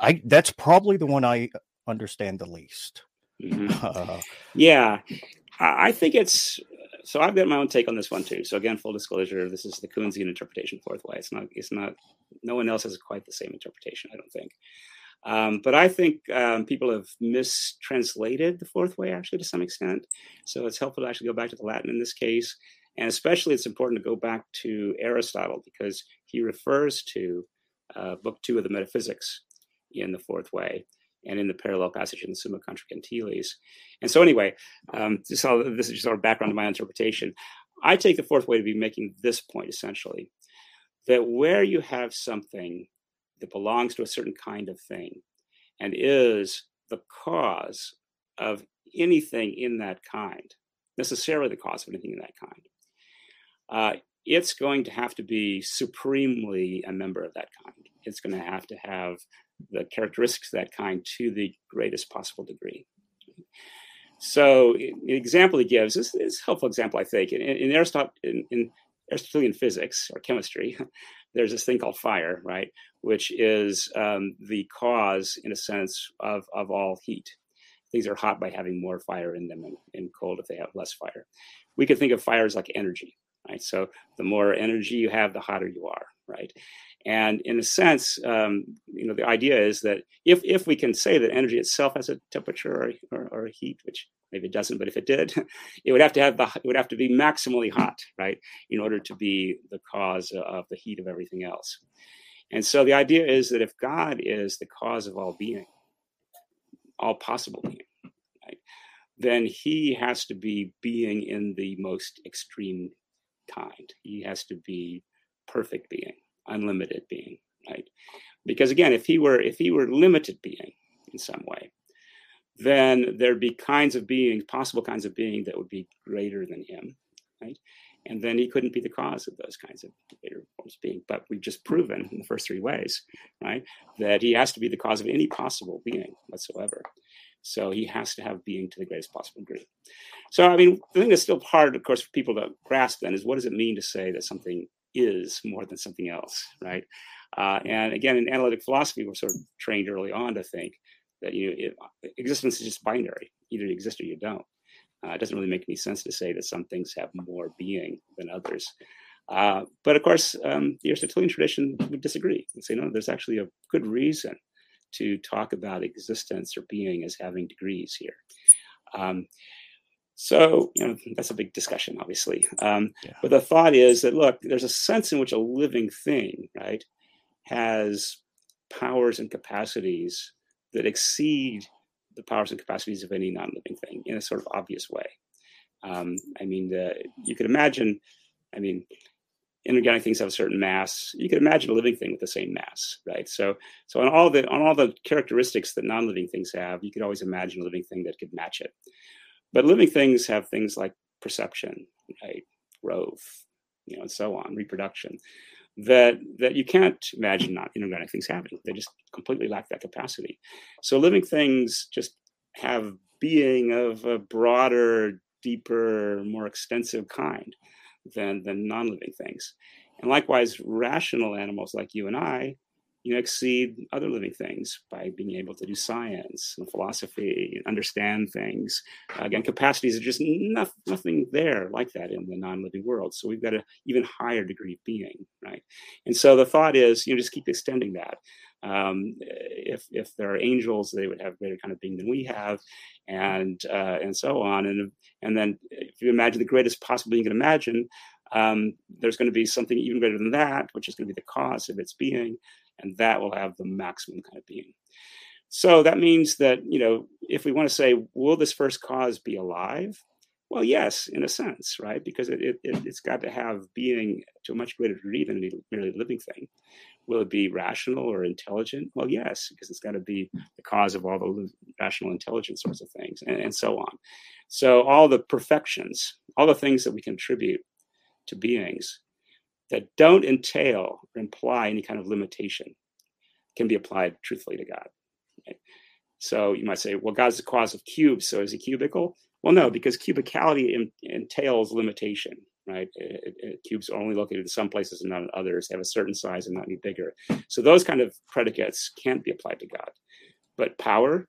I that's probably the one I understand the least. Mm-hmm. Uh, yeah, I think it's so. I've got my own take on this one too. So again, full disclosure, this is the Koonsian interpretation fourth way. It's not. It's not. No one else has quite the same interpretation. I don't think. Um, but I think um, people have mistranslated the fourth way actually to some extent. So it's helpful to actually go back to the Latin in this case. And especially it's important to go back to Aristotle because he refers to uh, book two of the Metaphysics in the fourth way and in the parallel passage in the Summa contra Gentiles. And so, anyway, um, this, all, this is just our background to my interpretation. I take the fourth way to be making this point essentially that where you have something that belongs to a certain kind of thing and is the cause of anything in that kind, necessarily the cause of anything in that kind, uh, it's going to have to be supremely a member of that kind. It's going to have to have the characteristics of that kind to the greatest possible degree. So, an example he gives is, is a helpful example, I think. In, in, Aristotle, in, in Aristotelian physics or chemistry, there's this thing called fire, right, which is um, the cause, in a sense, of, of all heat. Things are hot by having more fire in them, and, and cold if they have less fire. We could think of fire as like energy, right? So the more energy you have, the hotter you are, right? And in a sense, um, you know, the idea is that if, if we can say that energy itself has a temperature or, or, or, a heat, which maybe it doesn't, but if it did, it would have to have the, it would have to be maximally hot, right, in order to be the cause of the heat of everything else. And so the idea is that if God is the cause of all being, all possible being, right, then He has to be being in the most extreme kind. He has to be perfect being unlimited being, right? Because again, if he were if he were limited being in some way, then there'd be kinds of beings, possible kinds of being that would be greater than him, right? And then he couldn't be the cause of those kinds of greater forms of being. But we've just proven in the first three ways, right, that he has to be the cause of any possible being whatsoever. So he has to have being to the greatest possible degree. So, I mean, the thing that's still hard, of course, for people to grasp then is what does it mean to say that something is more than something else, right? Uh, and again, in analytic philosophy, we're sort of trained early on to think that you know, it, existence is just binary. Either you exist or you don't. Uh, it doesn't really make any sense to say that some things have more being than others. Uh, but of course, um, the Aristotelian tradition would disagree and say, no, there's actually a good reason to talk about existence or being as having degrees here. Um, so, you know, that's a big discussion, obviously. Um, yeah. But the thought is that, look, there's a sense in which a living thing, right, has powers and capacities that exceed the powers and capacities of any non living thing in a sort of obvious way. Um, I mean, the, you could imagine, I mean, inorganic things have a certain mass. You could imagine a living thing with the same mass, right? So, so on all the on all the characteristics that non-living things have, you could always imagine a living thing that could match it. But living things have things like perception, right, growth, you know, and so on, reproduction, that that you can't imagine not inorganic things happening. They just completely lack that capacity. So living things just have being of a broader, deeper, more extensive kind than than non-living things. And likewise, rational animals like you and I you exceed other living things by being able to do science and philosophy and understand things. Uh, again, capacities are just not, nothing there like that in the non-living world. So we've got an even higher degree of being, right? And so the thought is, you know, just keep extending that. Um, if if there are angels, they would have greater kind of being than we have, and uh, and so on. And and then if you imagine the greatest possible being you can imagine, um, there's going to be something even greater than that, which is going to be the cause of its being and that will have the maximum kind of being. So that means that, you know, if we want to say, will this first cause be alive? Well, yes, in a sense, right? Because it, it, it's got to have being to a much greater degree than a merely living thing. Will it be rational or intelligent? Well, yes, because it's got to be the cause of all the rational, intelligent sorts of things, and, and so on. So, all the perfections, all the things that we contribute to beings that don't entail or imply any kind of limitation can be applied truthfully to God. Right? So you might say, well, God's the cause of cubes, so is he cubical? Well, no, because cubicality in, entails limitation, right? It, it, cubes are only located in some places and not in others. Have a certain size and not any bigger. So those kind of predicates can't be applied to God. But power,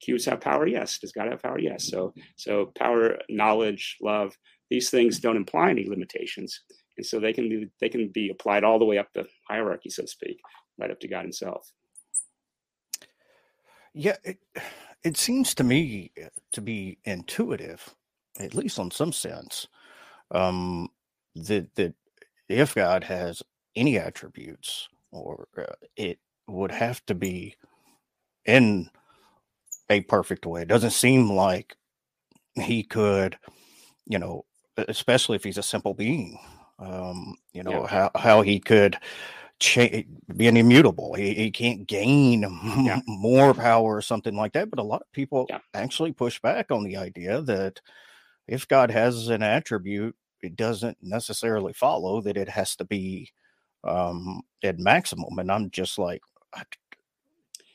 cubes have power, yes. Does God have power? Yes. So so power, knowledge, love, these things don't imply any limitations and so they can be they can be applied all the way up the hierarchy so to speak right up to god himself. Yeah it, it seems to me to be intuitive at least on some sense um that that if god has any attributes or uh, it would have to be in a perfect way. It doesn't seem like he could you know especially if he's a simple being um, you know yeah. how how he could cha- be an immutable. He, he can't gain yeah. more power or something like that. But a lot of people yeah. actually push back on the idea that if God has an attribute, it doesn't necessarily follow that it has to be um, at maximum. And I'm just like,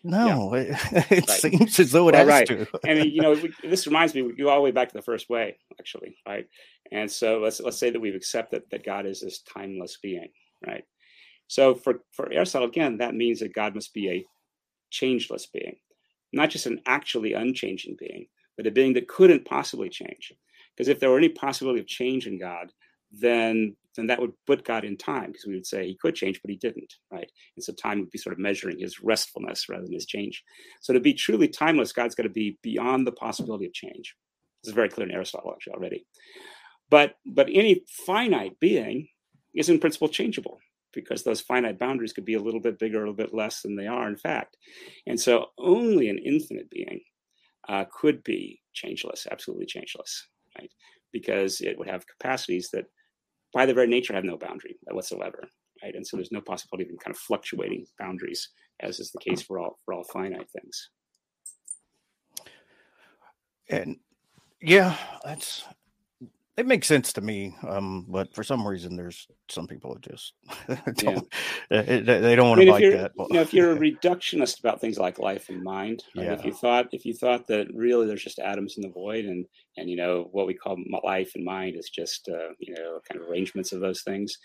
no, it, it right. seems as though it well, has right. to. and you know, this reminds me, we go all the way back to the first way, actually, right? And so let's let's say that we've accepted that God is this timeless being, right? So for for Aristotle, again, that means that God must be a changeless being, not just an actually unchanging being, but a being that couldn't possibly change. Because if there were any possibility of change in God, then then that would put God in time, because we would say he could change, but he didn't, right? And so time would be sort of measuring his restfulness rather than his change. So to be truly timeless, God's got to be beyond the possibility of change. This is very clear in Aristotle actually already. But but any finite being is in principle changeable because those finite boundaries could be a little bit bigger, a little bit less than they are in fact. And so only an infinite being uh, could be changeless, absolutely changeless, right? Because it would have capacities that by their very nature have no boundary whatsoever, right? And so there's no possibility of even kind of fluctuating boundaries, as is the case for all for all finite things. And yeah, that's it makes sense to me, um, but for some reason, there's some people who just don't, yeah. they, they, don't want I mean, to like that. You know, if you're a reductionist about things like life and mind, yeah. if you thought if you thought that really there's just atoms in the void, and and you know what we call life and mind is just uh, you know kind of arrangements of those things,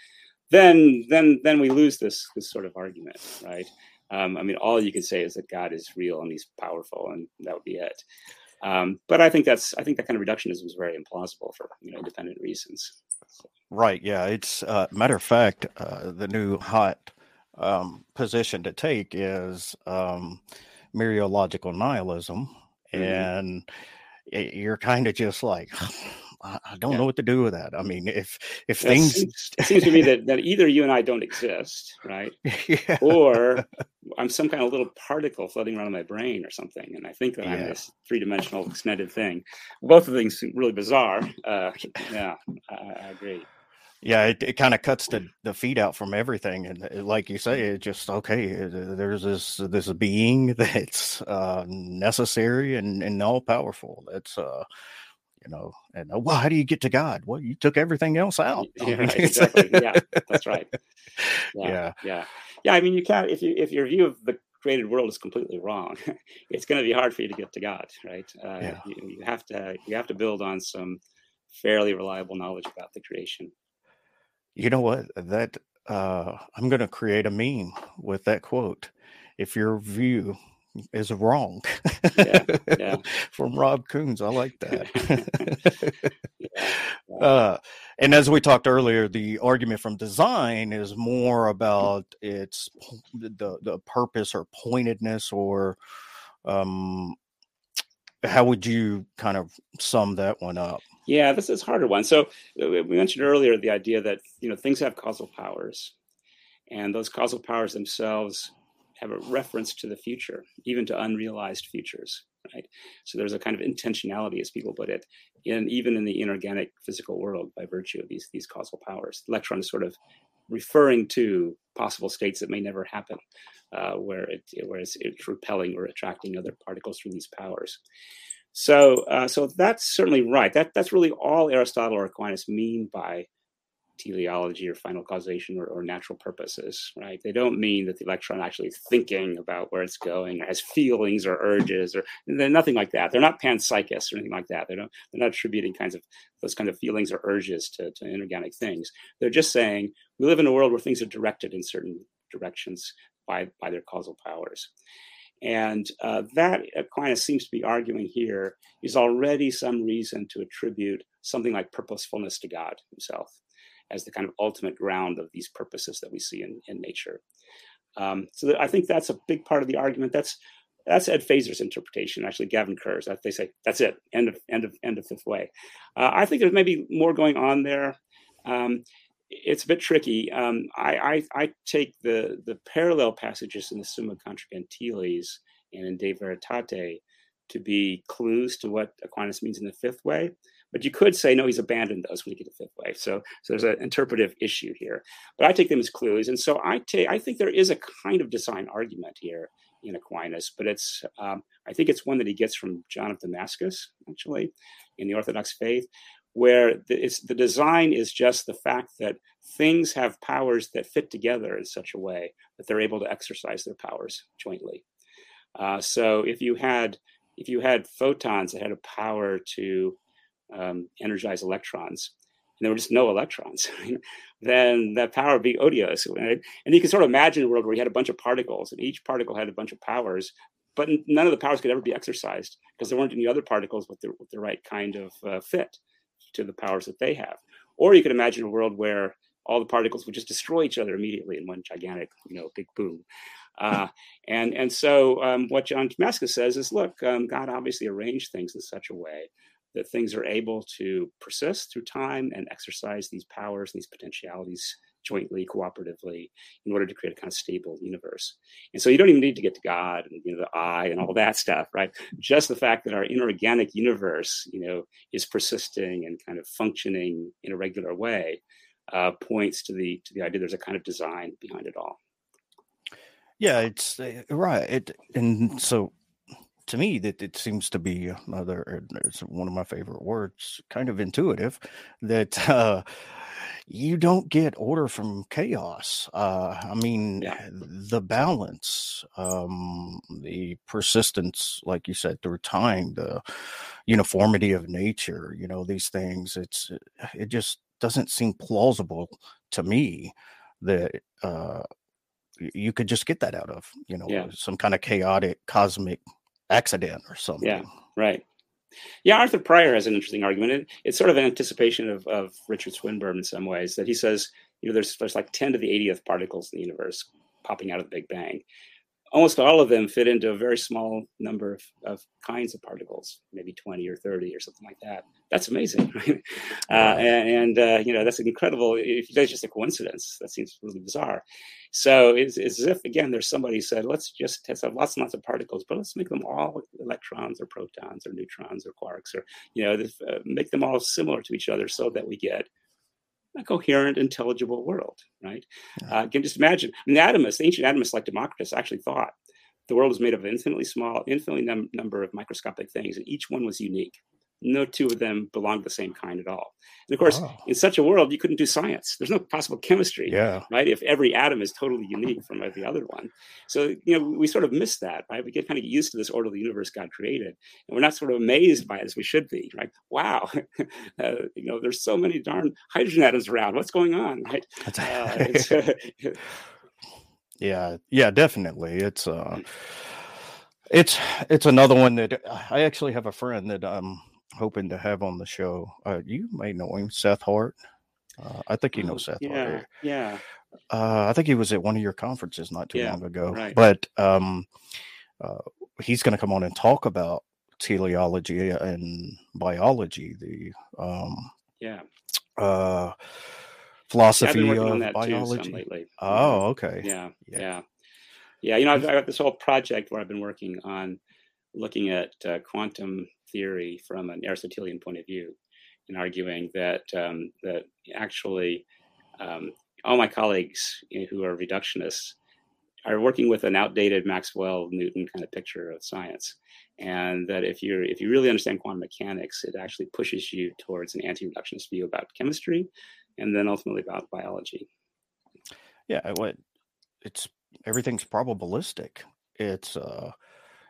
then then then we lose this this sort of argument, right? Um, I mean, all you can say is that God is real and He's powerful, and that would be it. Um, but I think that's I think that kind of reductionism is very implausible for you know independent reasons. Right. Yeah. It's uh, matter of fact, uh, the new hot um, position to take is um, mereological nihilism, mm-hmm. and you're kind of just like, I don't yeah. know what to do with that. I mean, if if things seems, it seems to me that, that either you and I don't exist, right? yeah. Or I'm some kind of little particle floating around in my brain or something, and I think that yeah. I'm this three dimensional extended thing. Both of things seem really bizarre. Uh, yeah, I, I agree yeah it, it kind of cuts the, the feet out from everything and uh, like you say it just okay uh, there's this this being that's uh necessary and and all powerful that's uh you know, and oh, well, how do you get to God? Well, you took everything else out. Yeah, exactly. yeah, that's right. Yeah, yeah, yeah, yeah. I mean, you can't if you if your view of the created world is completely wrong. it's going to be hard for you to get to God, right? Uh, yeah. you, you have to you have to build on some fairly reliable knowledge about the creation. You know what? That uh, I'm going to create a meme with that quote. If your view is wrong. Yeah, yeah. From Rob Koons. I like that. yeah, uh, and as we talked earlier, the argument from design is more about its the the purpose or pointedness or um how would you kind of sum that one up? Yeah, this is a harder one. So uh, we mentioned earlier the idea that you know things have causal powers, and those causal powers themselves have a reference to the future, even to unrealized futures, right? So there's a kind of intentionality, as people put it, in even in the inorganic physical world by virtue of these these causal powers. The electron is sort of referring to possible states that may never happen, uh, where it where it's, it's, repelling or attracting other particles through these powers. So uh, so that's certainly right. That that's really all Aristotle or Aquinas mean by teleology or final causation or, or, natural purposes, right? They don't mean that the electron actually thinking about where it's going or has feelings or urges or nothing like that. They're not panpsychists or anything like that. They don't, they're not attributing kinds of those kind of feelings or urges to, to inorganic things. They're just saying we live in a world where things are directed in certain directions by, by their causal powers. And uh, that Aquinas seems to be arguing here is already some reason to attribute something like purposefulness to God himself as the kind of ultimate ground of these purposes that we see in, in nature. Um, so I think that's a big part of the argument. That's that's Ed Feser's interpretation. Actually, Gaven Kerr's. They say that's it. End of end of end of fifth way. Uh, I think there's maybe more going on there. Um, it's a bit tricky. Um, I, I, I take the the parallel passages in the Summa contra Gentiles and in De Veritate to be clues to what Aquinas means in the fifth way. But you could say, no, he's abandoned those when you get to fifth way. So, so there's an interpretive issue here. But I take them as clues. And so I take, I think there is a kind of design argument here in Aquinas, but it's, um, I think it's one that he gets from John of Damascus, actually, in the Orthodox faith, where the, it's, the design is just the fact that things have powers that fit together in such a way that they're able to exercise their powers jointly. Uh, so if you had if you had photons that had a power to um, energize electrons, and there were just no electrons, then that power would be odious. Right? And you can sort of imagine a world where you had a bunch of particles, and each particle had a bunch of powers, but none of the powers could ever be exercised because there weren't any other particles with the, with the right kind of uh, fit to the powers that they have. Or you could imagine a world where all the particles would just destroy each other immediately in one gigantic, you know, big boom. Uh, and and so um, what John Damascus says is, look, um, God obviously arranged things in such a way that things are able to persist through time and exercise these powers, these potentialities jointly, cooperatively, in order to create a kind of stable universe. And so you don't even need to get to God and you know the eye and all that stuff, right? Just the fact that our inorganic universe, you know, is persisting and kind of functioning in a regular way uh, points to the to the idea there's a kind of design behind it all. Yeah, it's uh, right. It and so to me that it seems to be another it's one of my favorite words kind of intuitive that uh you don't get order from chaos uh i mean yeah. the balance um the persistence like you said through time the uniformity of nature you know these things it's it just doesn't seem plausible to me that uh you could just get that out of you know yeah. some kind of chaotic cosmic accident or something. Yeah, right. Yeah, Arthur Prior has an interesting argument. It, it's sort of an anticipation of, of Richard Swinburne in some ways that he says, you know, there's there's like 10 to the 80th particles in the universe popping out of the Big Bang almost all of them fit into a very small number of, of kinds of particles, maybe 20 or 30 or something like that. That's amazing. Right? Uh, and, and uh, you know, that's incredible, if that's just a coincidence, that seems really bizarre. So it's, it's as if, again, there's somebody said, let's just test out lots and lots of particles, but let's make them all electrons or protons or neutrons or quarks or, you know, uh, make them all similar to each other so that we get a coherent, intelligible world, right? Yeah. Uh, can just imagine. I mean, the atomists, ancient atomists like Democritus, actually thought the world was made of an infinitely small, infinitely num- number of microscopic things, and each one was unique. No two of them belong to the same kind at all. And of course, Oh. in such a world, you couldn't do science. There's no possible chemistry, Yeah. right? If every atom is totally unique from the other one. So, you know, we sort of miss that, right? We get kind of used to this orderly universe God created, and we're not sort of amazed by it as we should be, right? Wow, uh, you know, there's so many darn hydrogen atoms around. What's going on, right? Uh, yeah. Yeah. Definitely. It's uh, it's it's another one that I actually have a friend that I'm hoping to have on the show. Uh, you may know him, Seth Hart. Uh, I think you know Seth yeah, Hart. yeah, Uh, I think he was at one of your conferences not too Yeah, long ago. right. But um, uh, he's going to come on and talk about teleology and biology, the um, yeah. uh, philosophy of on that too biology. Oh, okay. yeah, Yeah. yeah, yeah. You know, I've, I got this whole project where I've been working on looking at uh, quantum theory from an Aristotelian point of view, and arguing that um, that actually um, all my colleagues you know, who are reductionists are working with an outdated Maxwell Newton kind of picture of science, and that if you if you really understand quantum mechanics, it actually pushes you towards an anti-reductionist view about chemistry, and then ultimately about biology. Yeah. What it's everything's probabilistic. It's uh, eh,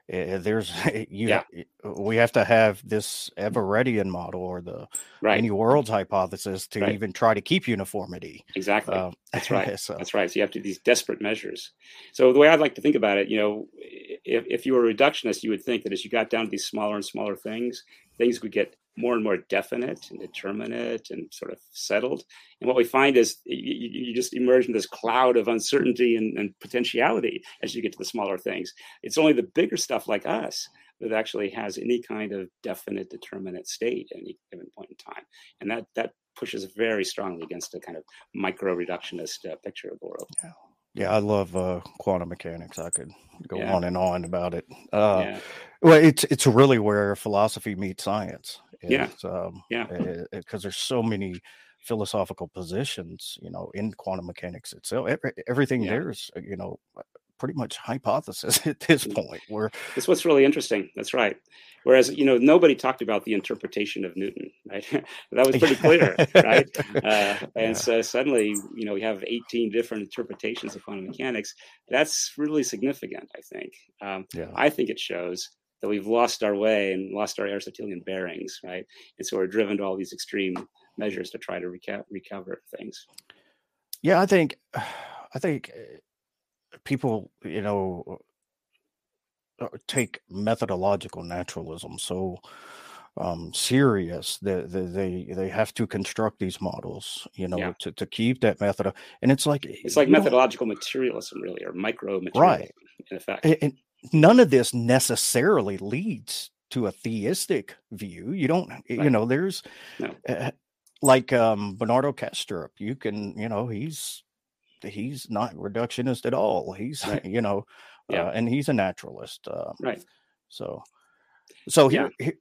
there's you. Yeah. we have to have this Everettian model or the Right. many worlds hypothesis to Right. even try to keep uniformity. Exactly. Um, That's right. so That's right. So you have to do these desperate measures. So the way I'd like to think about it, you know, if, if you were a reductionist, you would think that as you got down to these smaller and smaller things, things would get more and more definite and determinate and sort of settled. And what we find is you, you just emerge in this cloud of uncertainty and, and potentiality as you get to the smaller things. It's only the bigger stuff like us that actually has any kind of definite determinate state at any given point in time. And that that pushes very strongly against a kind of micro reductionist uh, picture of the world. yeah, I love uh, quantum mechanics. I could go Yeah. on and on about it. Uh, yeah, Well, it's it's really where philosophy meets science. Yeah. Um, Yeah. Because there's so many philosophical positions, you know, in quantum mechanics itself. Every, everything Yeah. there is, uh, you know, pretty much hypothesis at this Mm. point. Where that's what's really interesting. That's right. Whereas you know nobody talked about the interpretation of Newton, right? that was pretty clear, right? Uh, and Yeah. so suddenly, you know, we have 18 different interpretations of quantum mechanics. That's really significant, I think. Um, yeah, I think it shows that we've lost our way and lost our Aristotelian bearings, right? And so we're driven to all these extreme measures to try to reca- recover things. yeah, I think, I think uh, people, you know, uh, take methodological naturalism so um serious that they, they they have to construct these models you know Yeah. to, to keep that method of- and it's like It's like methodological materialism, really, or micro materialism, right? in effect. and, and none of this necessarily leads to a theistic view you don't you know there's No. uh, like um bernardo kastrup you can you know he's he's not reductionist at all he's Right. you know Yeah. uh, and he's a naturalist uh, Right. so so Yeah. here, here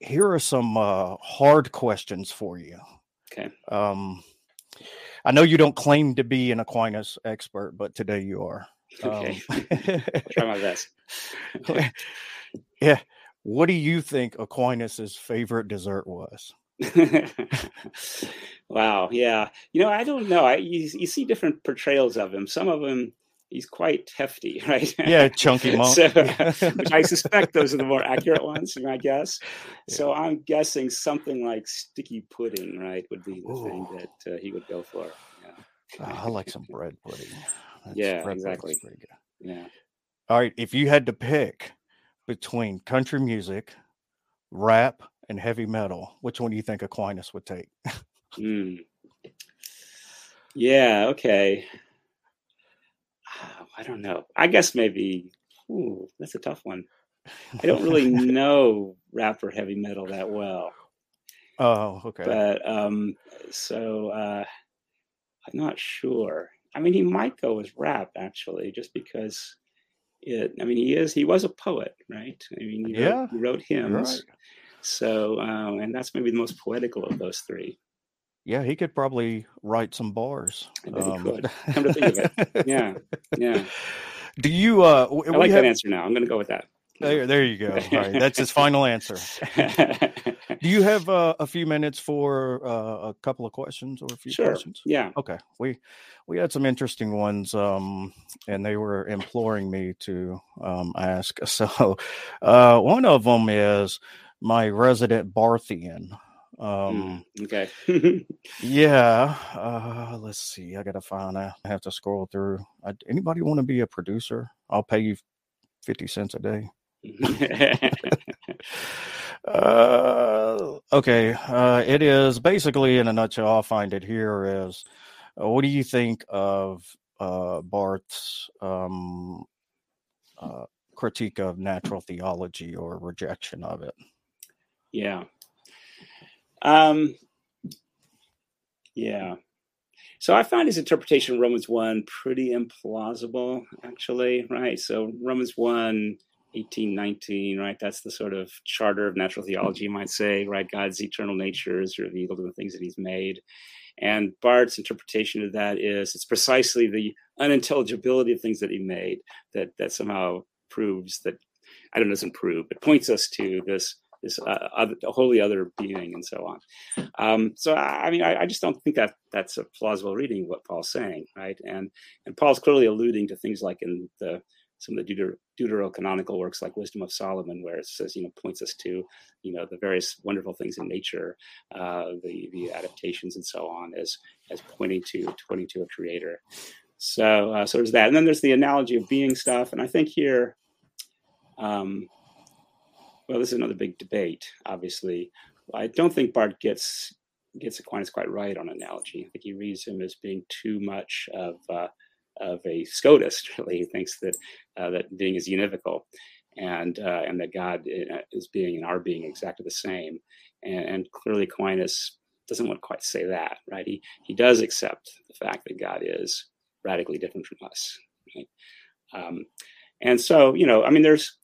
here are some uh hard questions for you Okay. um i know you don't claim to be an aquinas expert but today you are Okay. um, Try my best. yeah. What do you think Aquinas's favorite dessert was? wow. Yeah. You know, I don't know. I you, you see different portrayals of him. Some of them he's quite hefty, right? Yeah, chunky monk. so, which I suspect those are the more accurate ones, I guess. So I'm guessing something like sticky pudding, right, would be the thing that uh, he would go for. Yeah. Ah, I like some bread pudding. That's- Yeah, bread exactly. Yeah. All right, if you had to pick between country music, rap, and heavy metal, which one do you think Aquinas would take? Mm. Yeah. Okay. Ah, I don't know. I guess maybe. Ooh, that's a tough one. I don't really know rap or heavy metal that well, Oh, okay. but um, so uh, I'm not sure. I mean, he might go with rap actually, just because it. I mean, he is. He was a poet, right? I mean, he Yeah, wrote, he wrote hymns. right. So, um, and that's maybe the most poetical of those three. Yeah, he could probably write some bars. I bet he Um, could. Come to think of it, yeah, yeah. Do you uh I like have that answer now. I'm going to go with that. There, there you go. All right, that's his final answer. Do you have uh, a few minutes for uh, a couple of questions or a few sure. questions? Yeah. Okay. We we had some interesting ones, um, and they were imploring me to um, ask. So, uh, one of them is my resident Barthian. Um, mm, okay. yeah. Uh, let's see. I gotta find. I have to scroll through. I, anybody want to be a producer? I'll pay you fifty cents a day. uh, okay. Uh, it is basically, in a nutshell, I'll find it here. Is uh, what do you think of uh, Barth's um, uh, critique of natural theology or rejection of it? Yeah. Um, yeah. So I find his interpretation of Romans 1 pretty implausible, actually, right? So Romans 1, 18, 19, right? That's the sort of charter of natural theology, you might say, right? God's eternal nature is revealed in the things that he's made. And Barth's interpretation of that is it's precisely the unintelligibility of things that he made that that somehow proves that I don't know doesn't prove, but points us to this this uh, other, wholly other being and so on. Um, so I, I mean, I, I, just don't think that that's a plausible reading of what Paul's saying, right? And and Paul's clearly alluding to things like in the some of the deuter- deuterocanonical works like Wisdom of Solomon, where it says, you know, points us to, you know, the various wonderful things in nature, uh, the the adaptations and so on, as as pointing to pointing to a creator. So uh, so there's that, and then there's the analogy of being stuff, and I think here. Um, well, this is another big debate. Obviously, I don't think Barth gets gets Aquinas quite right on analogy. I think he reads him as being too much of uh, of a Scotist. Really, he thinks that uh, that being is univocal, and uh, and that God uh, is being and our being exactly the same. And, and, clearly, Aquinas doesn't want to quite say that, right? He he does accept the fact that God is radically different from us, right? Um, and so, you know, I mean, there's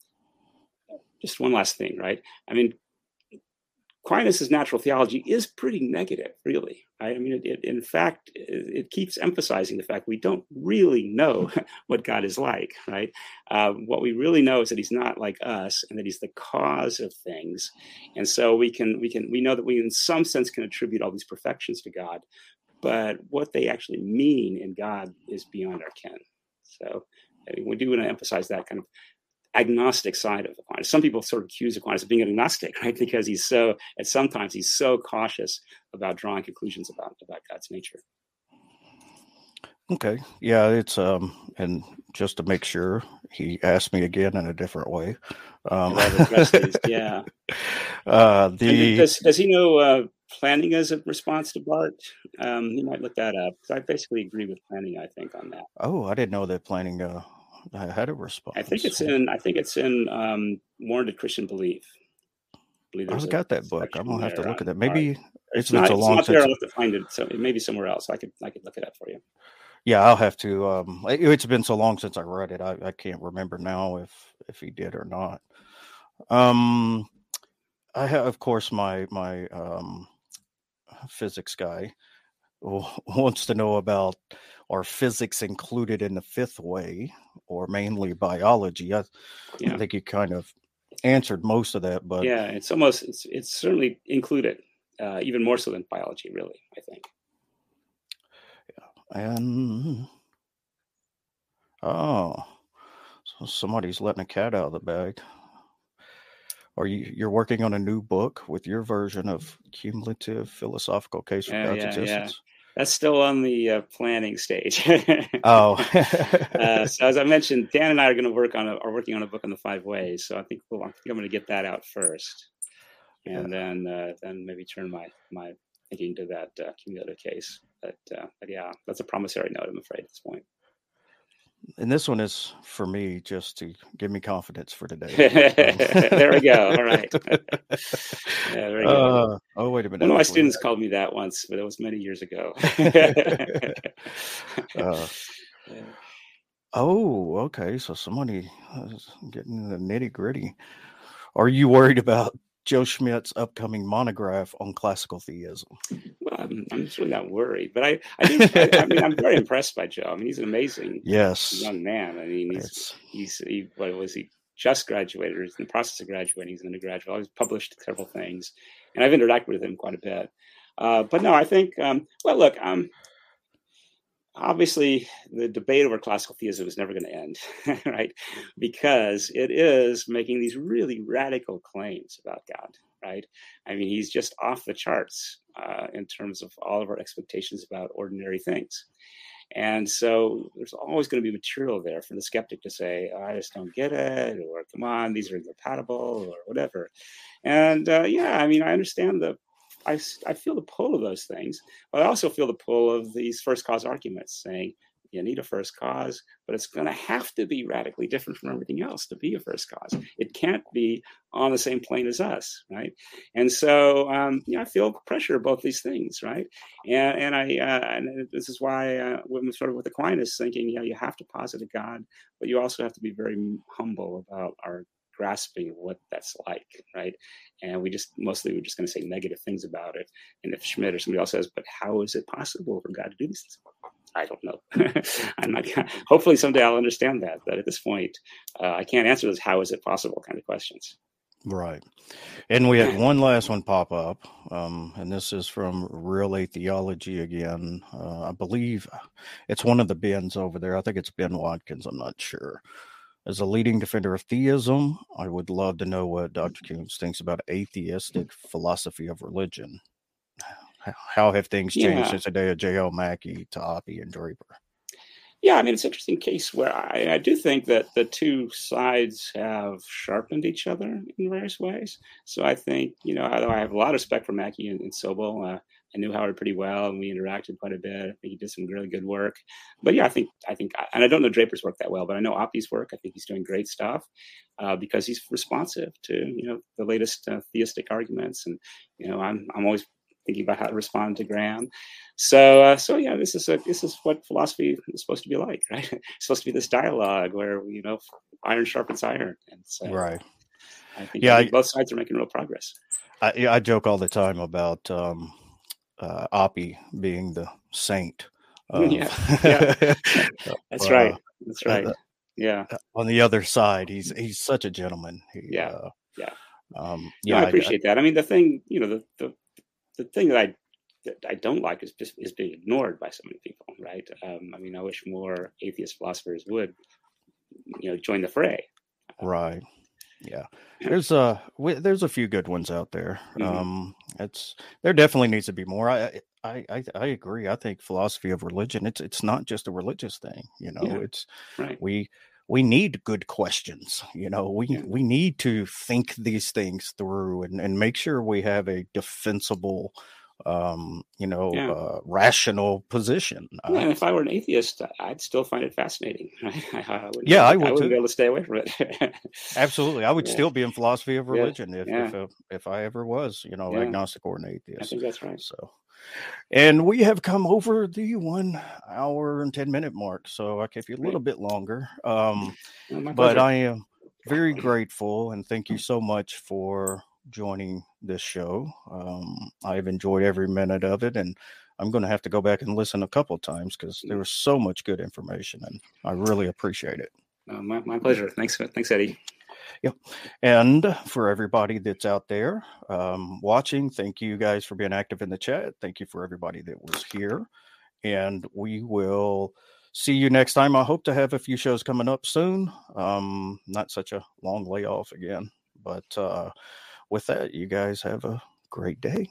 just one last thing, right? I mean, Aquinas' natural theology is pretty negative, really. Right? I mean, it, it, in fact, it, it, keeps emphasizing the fact we don't really know what God is like, right? Uh, what we really know is that He's not like us, and that He's the cause of things. And so we can we can we know that we, in some sense, can attribute all these perfections to God, but what they actually mean in God is beyond our ken. So I mean, we do want to emphasize that kind of agnostic side of Aquinas. Some people sort of accuse Aquinas of being agnostic, right? Because he's so, and sometimes he's so cautious about drawing conclusions about about God's nature. Okay, yeah, it's um, and just to make sure, he asked me again in a different way. Um, yeah. Uh, the does, does he know uh, Plantinga as a response to Barth? Um, he might look that up. I basically agree with Plantinga. I think on that. Oh, I didn't know that Plantinga uh, I had a response. I think it's in. I think it's in um, Warranted Christian Belief. I have got that book. I'm gonna have to look at that. Maybe it's, it's not, a long. It's not there. I'll have to find it. So maybe somewhere else. I could. I could look it up for you. Yeah, I'll have to. Um, it, has been so long since I read it. I, I can't remember now if if he did or not. Um, I have, of course, my my um, physics guy wants to know about are physics included in the fifth way or mainly biology? I, yeah. I think you kind of answered most of that, but yeah, it's almost it's it's certainly included, uh, even more so than biology, really. I think. Yeah, and oh, so somebody's letting a cat out of the bag. Are you you're working on a new book with your version of cumulative philosophical case for God's yeah, existence? Yeah. That's still on the uh, planning stage. oh, uh, so as I mentioned, Dan and I are going to work on a, are working on a book on the five ways. So I think we'll, I think I'm going to get that out first, and yeah. then uh, then maybe turn my my thinking to that uh, cumulative case. But, uh, but yeah, that's a promissory note. I'm afraid at this point and this one is for me just to give me confidence for today. there we go. All right. yeah, uh, oh, wait a minute. One of my students called me that once, but it was many years ago. uh, yeah. Oh, okay. So somebody is getting the nitty gritty. Are you worried about Joe Schmid's upcoming monograph on classical theism? Well, I'm, I'm really not worried, but I, I think, I, I, mean, I'm very impressed by Joe. I mean, he's an amazing yes young man. I mean, he's, it's... he's, he, what was he, just graduated, or is in the process of graduating. He's an undergraduate. He's published several things, and I've interacted with him quite a bit. Uh, but no, I think, um, well, look, um, obviously the debate over classical theism is never going to end, right? Because it is making these really radical claims about God, right? I mean, he's just off the charts uh, in terms of all of our expectations about ordinary things. And so there's always going to be material there for the skeptic to say, oh, I just don't get it, or come on, these are incompatible, or whatever. And uh, yeah, I mean, I understand the I, I feel the pull of those things, but I also feel the pull of these first cause arguments saying you need a first cause, but it's going to have to be radically different from everything else to be a first cause. It can't be on the same plane as us, right? And so, um, you know, I feel pressure both these things, right? And and I uh, and this is why uh, when sort of with Aquinas thinking, you know, you have to posit a God, but you also have to be very humble about our grasping what that's like, right? And we just mostly we're just going to say negative things about it. And if Schmid or somebody else says, "But how is it possible for God to do these things?" I don't know. I'm not. Hopefully, someday I'll understand that. But at this point, uh, I can't answer those "How is it possible?" kind of questions. Right. And we had one last one pop up, um, and this is from Real Theology again. Uh, I believe it's one of the Bens over there. I think it's Ben Watkins. I'm not sure. As a leading defender of theism, I would love to know what Dr. Koons thinks about atheistic philosophy of religion. How have things changed yeah. since the day of J.L. Mackie to Oppy and Draper? Yeah, I mean, it's an interesting case where I, I, do think that the two sides have sharpened each other in various ways. So I think, you know, although I have a lot of respect for Mackie and, and Sobel, uh, I knew Howard pretty well, and we interacted quite a bit. I think he did some really good work. But yeah, I think I think, and I don't know Draper's work that well, but I know Oppy's work. I think he's doing great stuff uh, because he's responsive to you know the latest uh, theistic arguments, and you know I'm I'm always thinking about how to respond to Graham. So uh, so yeah, this is a, this is what philosophy is supposed to be like, right? it's supposed to be this dialogue where you know iron sharpens iron, and so right. I think, yeah, I think both sides are making real progress. I, I joke all the time about um, uh, Oppy being the saint. Of, yeah, yeah. that's uh, right. That's right. Uh, yeah. On the other side, he's he's such a gentleman. He, yeah, uh, yeah, um, yeah. No, I appreciate I, that. I mean, the thing, you know, the the, the thing that I that I don't like is just is being ignored by so many people, right? Um, I mean, I wish more atheist philosophers would, you know, join the fray. Right. Yeah, there's a there's a few good ones out there. Mm-hmm. Um, it's there definitely needs to be more. I, I I I agree. I think philosophy of religion it's it's not just a religious thing. You know, yeah. it's right. we we need good questions. You know, we yeah. we need to think these things through and and make sure we have a defensible um, you know, yeah. uh, rational position. Yeah, and if I were an atheist, I'd still find it fascinating. I, yeah, I would. I wouldn't be able to stay away from it. Absolutely, I would yeah. still be in philosophy of religion if if, uh, if I ever was, you know, agnostic or an atheist. I think that's right. So. And we have come over the one hour and 10 minute mark. So I kept you a little bit longer. Um, but I am very grateful and thank you so much for joining this show. Um, I've enjoyed every minute of it, and I'm going to have to go back and listen a couple times because there was so much good information, and I really appreciate it. Uh, my, my pleasure. Thanks, thanks, Eddie. Yep. And for everybody that's out there um, watching, thank you guys for being active in the chat. Thank you for everybody that was here. And we will see you next time. I hope to have a few shows coming up soon. Um, not such a long layoff again, but uh, with that, you guys have a great day.